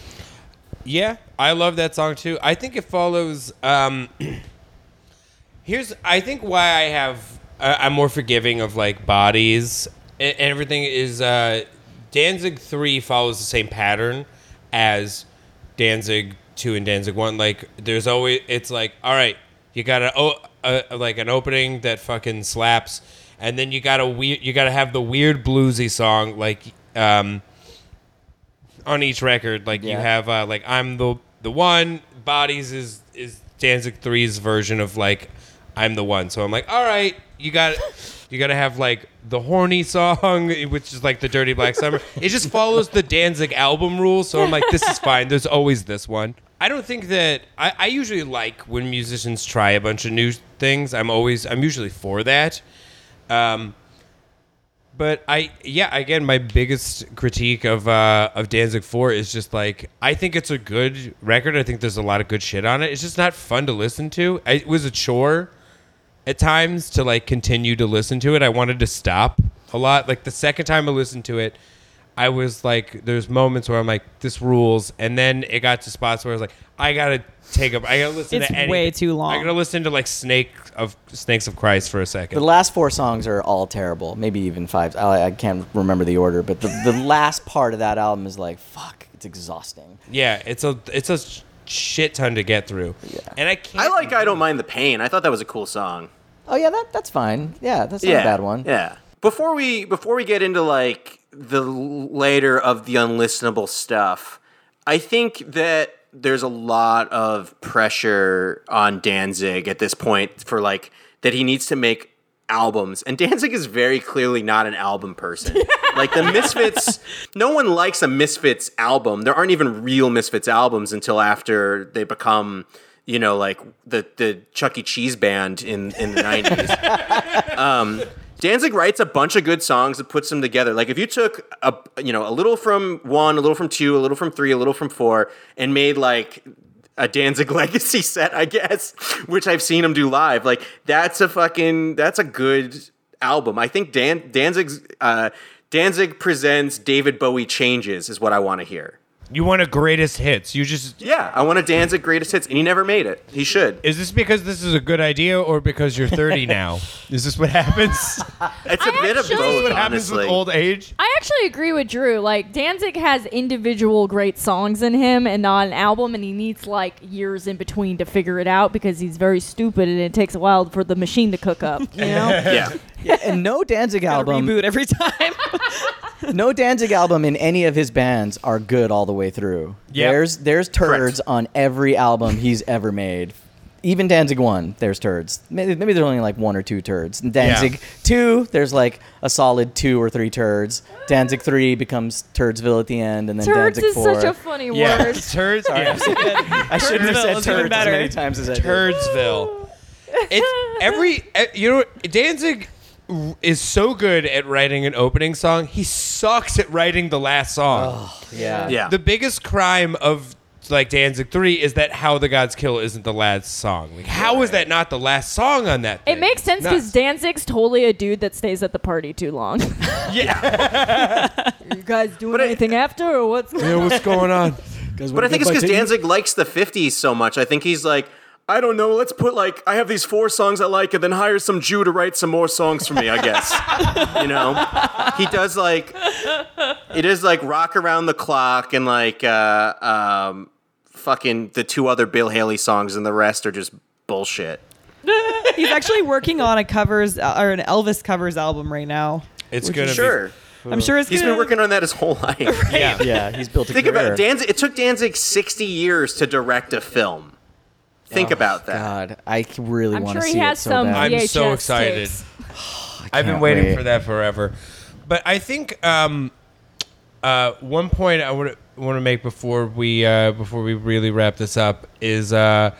Yeah, I love that song too. I think it follows. Um, here's, I think why I have, uh, I'm more forgiving of like bodies and everything is uh, Danzig three follows the same pattern as Danzig two and Danzig one. Like, there's always, it's like, all right, you got a, oh, uh, like an opening that fucking slaps, and then you got a weird, you got to have the weird bluesy song like. Um, on each record. Like you have uh, like I'm the the one. Bodies is is Danzig 3's version of like I'm the one. So I'm like, all right, you got you got to have like the horny song, which is like the Dirty Black Summer. It just follows the Danzig album rules. So I'm like, this is fine. There's always this one. I don't think that I, I usually like when musicians try a bunch of new things. I'm always I'm usually for that. Um, but I yeah again my biggest critique of uh, of Danzig Four is just like I think it's a good record. I think there's a lot of good shit on it. It's just not fun to listen to. I, it was a chore at times to like continue to listen to it. I wanted to stop a lot. Like the second time I listened to it, I was like, there's moments where I'm like, this rules, and then it got to spots where I was like, I gotta take up, I gotta listen It's to any, way too long. I gotta listen to like Snake of Snakes of Christ for a second. The last four songs are all terrible. Maybe even five. I, I can't remember the order, but the, the last part of that album is like, fuck, it's exhausting. Yeah, it's a it's a sh- shit ton to get through. Yeah. And I can't I like I Don't Mind the Pain. I thought that was a cool song. Oh yeah, that that's fine. Yeah, that's not a bad one. Yeah. Before we before we get into like the later of the unlistenable stuff, I think that there's a lot of pressure on Danzig at this point for like that he needs to make albums. And Danzig is very clearly not an album person. like the Misfits, no one likes a Misfits album. There aren't even real Misfits albums until after they become you know, like the the Chuck E. Cheese band in in the nineties. Um, Danzig writes a bunch of good songs and puts them together. Like if you took a you know a little from one, a little from two, a little from three, a little from four, and made like a Danzig legacy set, I guess, which I've seen him do live. Like that's a fucking that's a good album. I think Dan Danzig's uh, Danzig presents David Bowie changes is what I want to hear. You want a greatest hits. You just Yeah, I want a Danzig greatest hits, and he never made it. He should. is this because this is a good idea or because you're 30 now? is this what happens? It's a I bit of both. what happens honestly. with old age? I actually agree with Drew. Like Danzig has individual great songs in him and not an album, and he needs like years in between to figure it out because he's very stupid and it takes a while for the machine to cook up. You know? Yeah. Yeah, and no Danzig Gotta album, reboot every time. no Danzig album in any of his bands are good all the way through. Yep. There's there's turds Correct. on every album he's ever made. Even Danzig one, there's turds. Maybe, maybe there's only like one or two turds. And Danzig Yeah. two, there's like a solid two or three turds. Danzig three becomes Turdsville at the end, and then Turds Danzig is such a funny Yeah, word. turds. Yeah. I shouldn't have said Turdsville turds as many times as I did. Turdsville. It's every you know Danzig is so good at writing an opening song. He sucks at writing the last song. Oh, yeah. Yeah. The biggest crime of like Danzig 3 is that How the Gods Kill isn't the last song. Like how is that not the last song on that thing? It makes sense because Danzig's totally a dude that stays at the party too long. Yeah. you guys doing But it- anything after, or what's yeah, what's going on? But I think it's because Danzig likes the 50s so much. I think he's like, I don't know, let's put like, I have these four songs I like and then hire some Jew to write some more songs for me, I guess. you know? He does like, it is like Rock Around the Clock and like, uh, um, fucking the two other Bill Haley songs and the rest are just bullshit. He's actually working on a covers uh, or an Elvis covers album right now. It's Which gonna is sure. I'm sure it's He's gonna, been working on that his whole life. be yeah. Yeah, he's built a Think career. about it. Danzig. It took Danzig 60 years to direct a film. Think about that. God, I really I'm want to sure see he has it so some bad. I'm so excited. tapes. I've been waiting wait. for that forever. But I think um, uh, one point I want to want to make before we uh, before we really wrap this up is uh,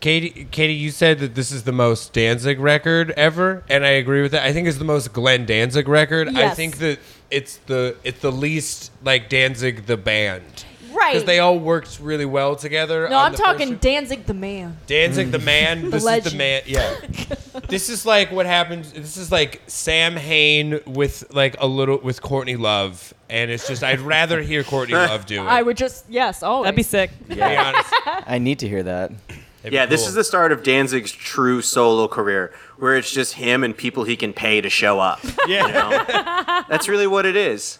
Katie. Katie, you said that this is the most Danzig record ever, and I agree with that. I think it's the most Glenn Danzig record. I think that it's the it's the least like Danzig the band. Right. Because they all worked really well together. No, I'm talking. Danzig the man. Danzig the man. this is the legend. man. Yeah. this is like what happens. This is like Samhain with like a little with Courtney Love, and it's just I'd rather hear Courtney Love do it. I would just yes, always. That'd be sick. to be honest. I need to hear that. It'd be Yeah, this cool. is the start of Danzig's true solo career, where it's just him and people he can pay to show up. yeah. You know? That's really what it is.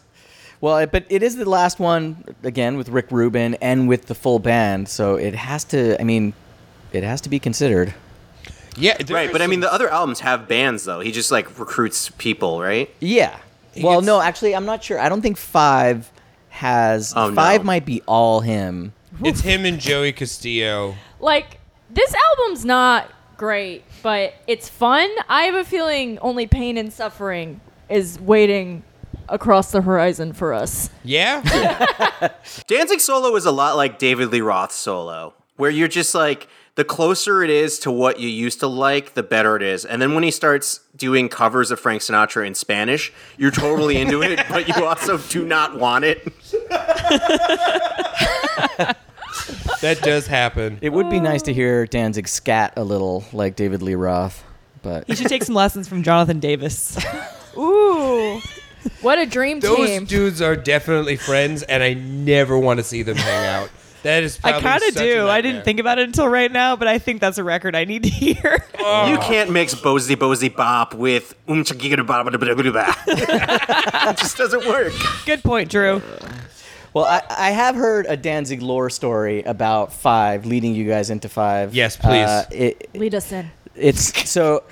Well, but it is the last one again with Rick Rubin and with the full band, so it has to. I mean, it has to be considered. Yeah. Right, are but I mean, the other albums have bands, though. He just, like, recruits people, right? Yeah. Well, gets- no, actually, I'm not sure. I don't think five has. Oh, no. five might be all him. it's him and Joey Castillo. like this album's not great, but it's fun. I have a feeling only pain and suffering is waiting across the horizon for us. Yeah. Danzig solo is a lot like David Lee Roth's solo, where you're just like, the closer it is to what you used to like, the better it is. And then when he starts doing covers of Frank Sinatra in Spanish, you're totally into it, but you also do not want it. that does happen. It would be nice to hear Danzig scat a little like David Lee Roth, but He should take some lessons from Jonathan Davis. Ooh. What a dream team. Those team. dudes are definitely friends, and I never want to see them hang out. That is. I probably kind of such a do. I didn't think about it until right now, but I think that's a record I need to hear. You can't mix Bozy Bozy Bop with Um Chagigada Ba Ba Da Ba Da Ba. It just doesn't work. Good point, Drew. well, I, I have heard a Danzig lore story about five, leading you guys into five. Yes, please. Uh, it, Lead us in. it's so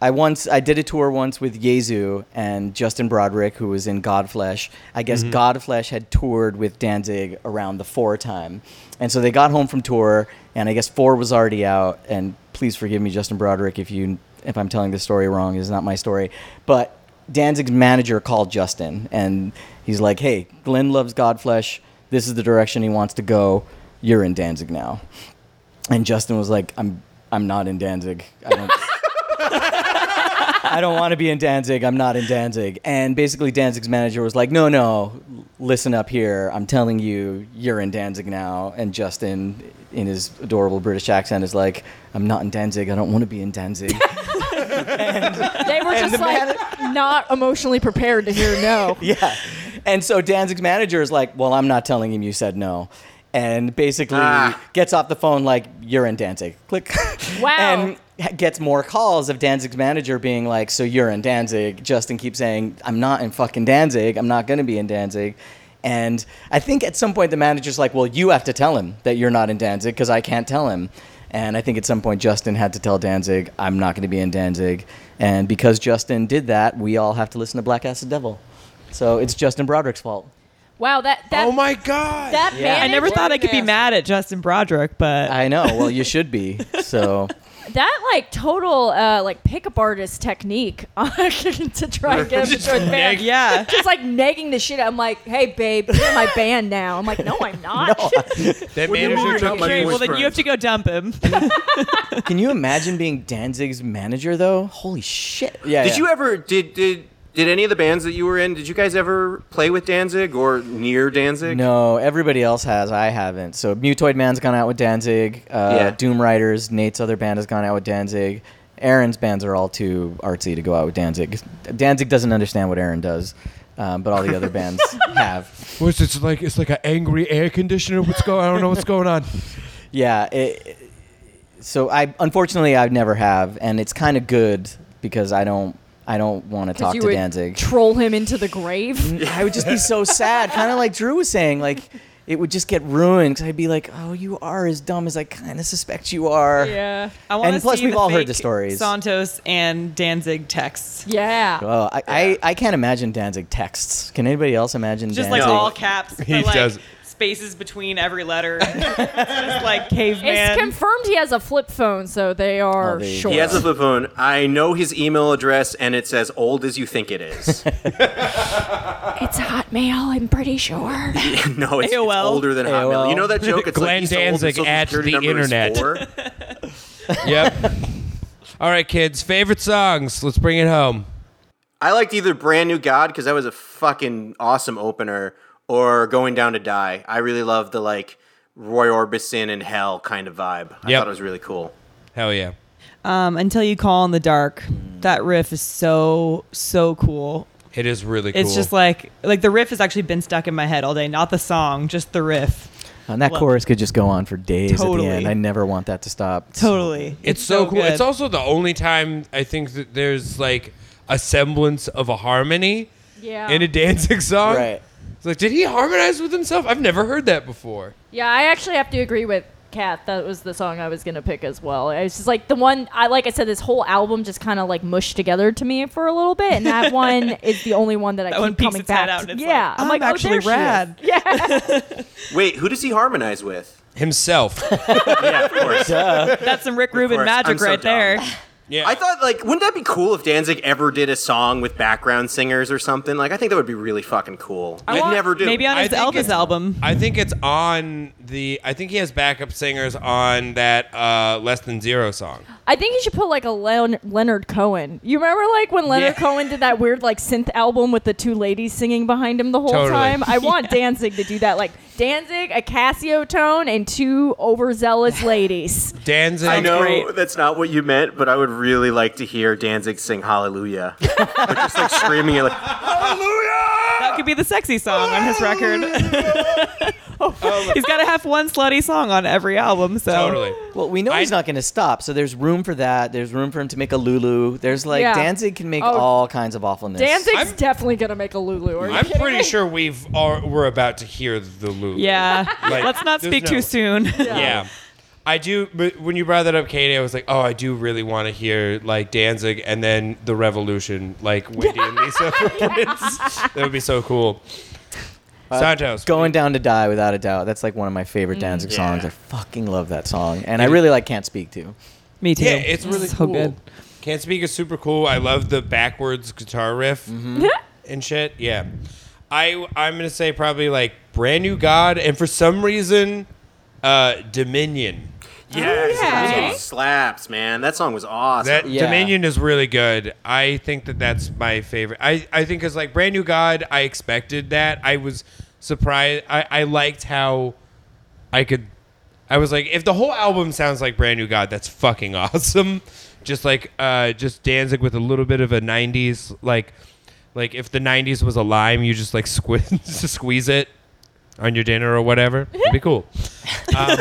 I once I did a tour once with Jesu and Justin Broadrick, who was in Godflesh. I guess mm-hmm. Godflesh had toured with Danzig around the four time, and so they got home from tour, and I guess four was already out. And please forgive me, Justin Broadrick, if you if I'm telling this story wrong. It's not my story, but Danzig's manager called Justin, and he's like, "Hey, Glenn loves Godflesh. This is the direction he wants to go. You're in Danzig now." And Justin was like, "I'm I'm not in Danzig. I don't." I don't want to be in Danzig. I'm not in Danzig. And basically, Danzig's manager was like, no, no, listen up here. I'm telling you, you're in Danzig now. And Justin, in his adorable British accent, is like, I'm not in Danzig. I don't want to be in Danzig. and, They were just like not emotionally prepared to hear no. yeah. And so Danzig's manager is like, well, I'm not telling him you said no. And basically Ah. gets off the phone like, you're in Danzig. Click. Wow. And gets more calls of Danzig's manager being like, so you're in Danzig. Justin keeps saying, I'm not in fucking Danzig. I'm not going to be in Danzig. And I think at some point the manager's like, well, you have to tell him that you're not in Danzig because I can't tell him. And I think at some point Justin had to tell Danzig, I'm not going to be in Danzig. And because Justin did that, we all have to listen to Black Acid Devil. So it's Justin Broadrick's fault. Wow, that that Oh my god. that Yeah. I never thought I could be mad at Justin Broadrick, but I know. Well, you should be. So that like total uh, like pickup artist technique to try and get him to join the band. yeah. Just like negging the shit. out. I'm like, hey babe, you're in my band now. I'm like, no, I'm not. that What do you mean manager took my Okay, you. well then you have to go dump him. can you imagine being Danzig's manager though? Holy shit. Yeah. Did yeah. you ever, did, did, did any of the bands that you were in, did you guys ever play with Danzig or near Danzig? No, everybody else has. I haven't. So Mutoid Man's gone out with Danzig. Uh, Yeah. Doomriders, Nate's other band has gone out with Danzig. Aaron's bands are all too artsy to go out with Danzig. Danzig doesn't understand what Aaron does, um, but all the other bands have. What's it like? It's like an angry air conditioner. What's going? I don't know what's going on. Yeah. It, so I unfortunately I never have, and it's kind of good because I don't I don't want to talk you to would Danzig. troll him into the grave. I would just be so sad, kind of like Drew was saying, like it would just get ruined because I'd be like, "Oh, you are as dumb as I kind of suspect you are." yeah. I want And plus we've all heard the stories. Santos and Danzig texts. Yeah. Oh, I, I, I can't imagine Danzig texts. Can anybody else imagine Danzig? Just Danzig? like all caps. He like, does. Spaces between every letter. it's just like caveman. It's confirmed he has a flip phone, so they are Oh, there short. He has a flip phone. I know his email address, and it's as old as you think it is. it's Hotmail, I'm pretty sure. no, it's, it's AOL. older than Hotmail. You know that joke? It's Glenn like he's so old, his Danzig at the internet. four. Yep. All right, kids. Favorite songs. Let's bring it home. I liked either Brand New God because that was a fucking awesome opener, or Going Down to Die. I really love the like Roy Orbison and Hell kind of vibe. I Yep. thought it was really cool. Hell yeah. um, until you call in the dark. That riff is so so cool. It is really cool. It's just like like the riff has actually been stuck in my head all day. Not the song, just the riff. And that Love chorus could just go on for days at Totally. the end. I never want that to stop. Totally. It's, so, cool. good. It's also the only time I think that there's like a semblance of a harmony Yeah. in a Danzig song. Right. It's like, did he harmonize with himself? I've never heard that before. Yeah, I actually have to agree with Kat. That was the song I was gonna pick as well. It's just like the one I like. I said this whole album just kind of like mushed together to me for a little bit, and that one is the only one that I That keep one coming its head back. out to. and it's yeah, like, I'm, I'm like, actually oh, there she rad. Yeah, Wait, who does he harmonize with? Himself. yeah, of course. That's some Rick Rubin magic I'm so right there. Dumb. yeah. I thought like, wouldn't that be cool if Danzig ever did a song with background singers or something? Like, I think that would be really fucking cool. I want- never do. Maybe on his Elvis album. I think it's on the. I think he has backup singers on that uh, Less Than Zero song. I think you should put like a Leon- Leonard Cohen. You remember like when Leonard Yeah. Cohen did that weird like synth album with the two ladies singing behind him the whole Totally. time? I want Danzig to do that. Like Danzig, a Casio tone, and two overzealous ladies. Danzig. I know great. that's not what you meant, but I would really like to hear Danzig sing Hallelujah. but just like screaming it like, Hallelujah! That could be the sexy song on his record. Oh, he's got to have one slutty song on every album. So Totally. Well, we know I- he's not going to stop, so there's room for that. There's room for him to make a Lulu. There's like Yeah. Danzig can make Oh. all kinds of awfulness. Danzig's I'm- definitely gonna make a Lulu. Are you I'm pretty me? sure we've are, we're about to hear the Lulu. yeah, Like, let's not speak no- too soon. Yeah. I do, but when you brought that up, Katie, I was like, oh, I do really want to hear like Danzig and then the Revolution, like Wendy and Lisa for Prince. That would be so cool. Santos. Going down to die without a doubt. That's like one of my Mm. favorite Danzig Yeah. songs. I fucking love that song, and I really like "Can't Speak to." Me too. Yeah, it's really so cool. good. Can't Speak is super cool. I love the backwards guitar riff and shit. Yeah. I I'm gonna say probably like Brand New God, and for some reason, uh, Dominion. yes, that Okay. song slaps, man. That song was awesome. That Yeah. Dominion is really good. I think that that's my favorite. I I think it's like Brand New God. I expected that. I was surprised. I I liked how I could. I was like, if the whole album sounds like Brand New God, that's fucking awesome. Just like uh, just Danzig with a little bit of a '90s like, like if the '90s was a lime, you just like squeeze squeeze it on your dinner or whatever. It'd be cool. Um,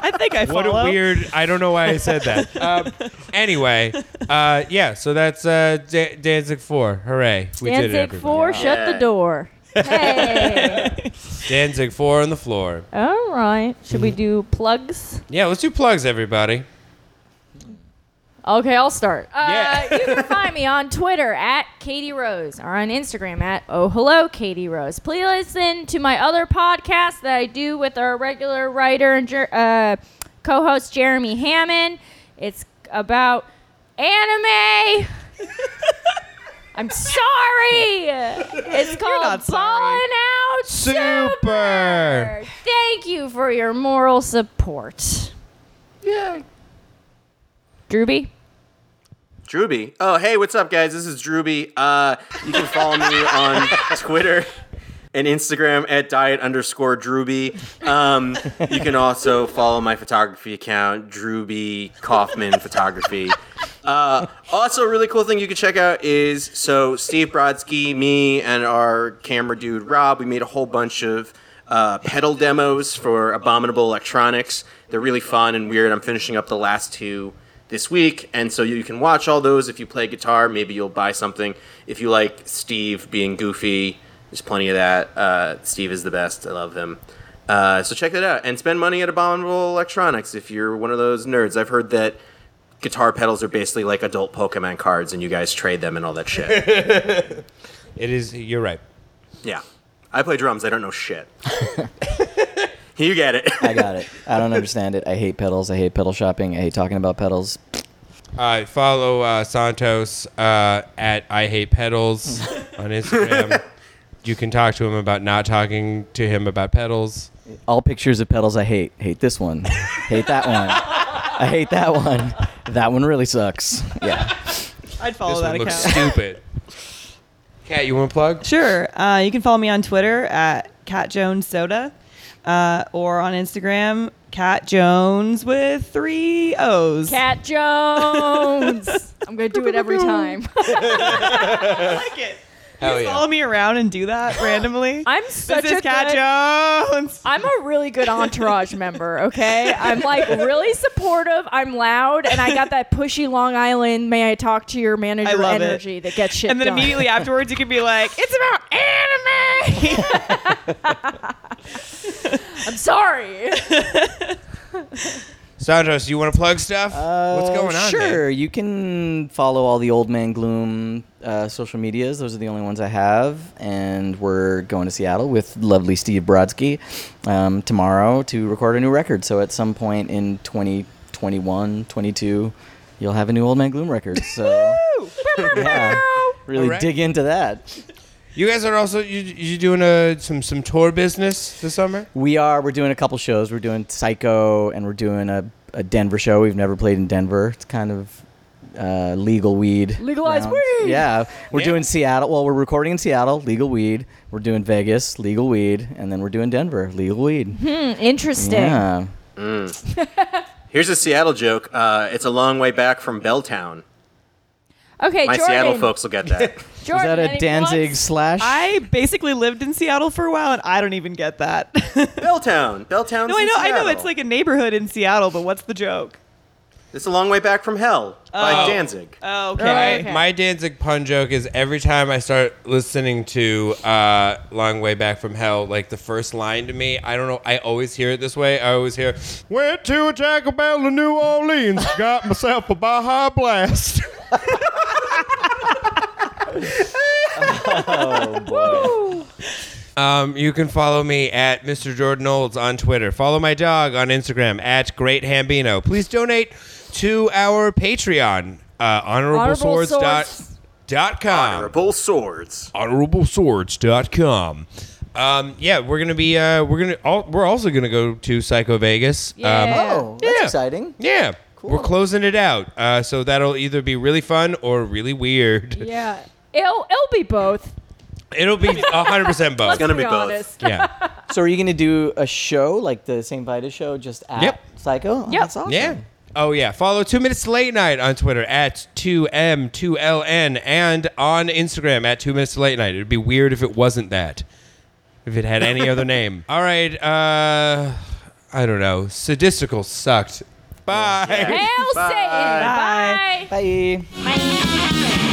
I think I what follow. a weird. I don't know why I said that. Um, anyway, uh, yeah. So that's uh, Da- Danzig four. Hooray! We did it. Danzig everybody. four, shut the door. Hey. Danzig four on the floor. All right. Should we do plugs? Yeah, let's do plugs, everybody. Okay, I'll start. Uh, you can find me on Twitter at Katie Rose or on Instagram at Oh Hello Katie Rose. Please listen to my other podcast that I do with our regular writer and uh, co-host Jeremy Hammond. It's about anime. I'm sorry. It's called. Ballin' Out Super. Super. Thank you for your moral support. Yeah. Drewby. Drewby. Oh, hey, what's up, guys? This is Drewby. Uh, you can follow me on Twitter and Instagram at diet underscore Drewby. Um, you can also follow my photography account, Drewby Kaufman Photography. Uh, also, a really cool thing you can check out is so Steve Brodsky, me, and our camera dude Rob, we made a whole bunch of uh, pedal demos for Abominable Electronics. They're really fun and weird. I'm finishing up the last two this week, and so you can watch all those. If you play guitar, maybe you'll buy something. If you like Steve being goofy, there's plenty of that. Uh, Steve is the best. I love him. Uh, so check that out and spend money at Abominable Electronics if you're one of those nerds. I've heard that guitar pedals are basically like adult Pokemon cards, and you guys trade them and all that shit. It is. You're right. yeah, I play drums. I don't know shit. You get it. I got it. I don't understand it. I hate pedals. I hate pedal shopping. I hate talking about pedals. Uh, follow uh, Santos uh, at I Hate Pedals on Instagram. you can talk to him about not talking to him about pedals. All pictures of pedals I hate. Hate this one. hate that one. I hate that one. That one really sucks. Yeah. I'd follow this that one looks account. stupid. Kat, you want to plug? Sure. Uh, you can follow me on Twitter at Cat Jones Soda, uh, or on Instagram, Cat Jones with three O's. Cat Jones. I'm gonna do it every time. I like it. Hell Just yeah. Follow me around and do that randomly. I'm such this a Cat good, Jones. I'm a really good entourage member, okay? I'm like really supportive. I'm loud, and I got that pushy Long Island. May I talk to your manager love it. energy that gets shit and then done. immediately afterwards, you can be like, "It's about anime." I'm sorry. Santos, you want to plug stuff? What's going on? Sure. man? You can follow all the Old Man Gloom uh, social medias. Those are the only ones I have. And we're going to Seattle with lovely Steve Brodsky um, tomorrow to record a new record. So at some point in 2021, 22, you'll have a new Old Man Gloom record. So yeah, really Alright. dig into that. You guys are also you, you doing a some some tour business this summer? We are. We're doing a couple shows. We're doing Psycho, and we're doing a, a Denver show. We've never played in Denver. It's kind of uh, legal weed. Legalized rounds. weed. Yeah, we're Yeah. doing Seattle. Well, we're recording in Seattle, legal weed. We're doing Vegas, legal weed, and then we're doing Denver, legal weed. Hmm, interesting. Yeah. Here's a Seattle joke. Uh, it's a long way back from Belltown. Okay, My Jordan. Seattle folks will get that. Was Jordan, that a any Danzig plugs? slash? I basically lived in Seattle for a while, and I don't even get that. Belltown. Belltown. no, I know, I know. It's like a neighborhood in Seattle, but what's the joke? It's a long way back from hell by Oh. Danzig. Oh, Right. okay. Okay. My Danzig pun joke is every time I start listening to uh, "Long Way Back from Hell," like the first line to me, I don't know. I always hear it this way. I always hear, "Went to a Taco Bell in New Orleans, got myself a Baja Blast." oh boy. Um, you can follow me at Mr. Jordan Olds on Twitter. Follow my dog on Instagram at Great Hambino. Please donate to our Patreon, uh, Honorable honorableswords dot, Swords. dot com. Honorable swords. honorableswords.com. Um, yeah, we're gonna be uh, we're gonna all, we're also gonna go to Psycho Vegas. Yeah. Um, Oh, that's Yeah. exciting. yeah, we're closing it out. Uh, so that'll either be really fun or really weird. Yeah. It'll, it'll be both. It'll be hundred percent both. Let's gonna be, be both. Yeah, So are you going to do a show like the St. Vitus show just at Yep. Psycho? Oh, Yep. That's awesome. yeah. Oh yeah. Follow Two Minutes to Late Night on Twitter at two m two ln and on Instagram at Two Minutes to Late Night. It'd be weird if it wasn't that. If it had any other name. All right. Uh, I don't know. Sadistikal sucked. Bye. Hail Satan. Bye. Bye. Bye. Bye.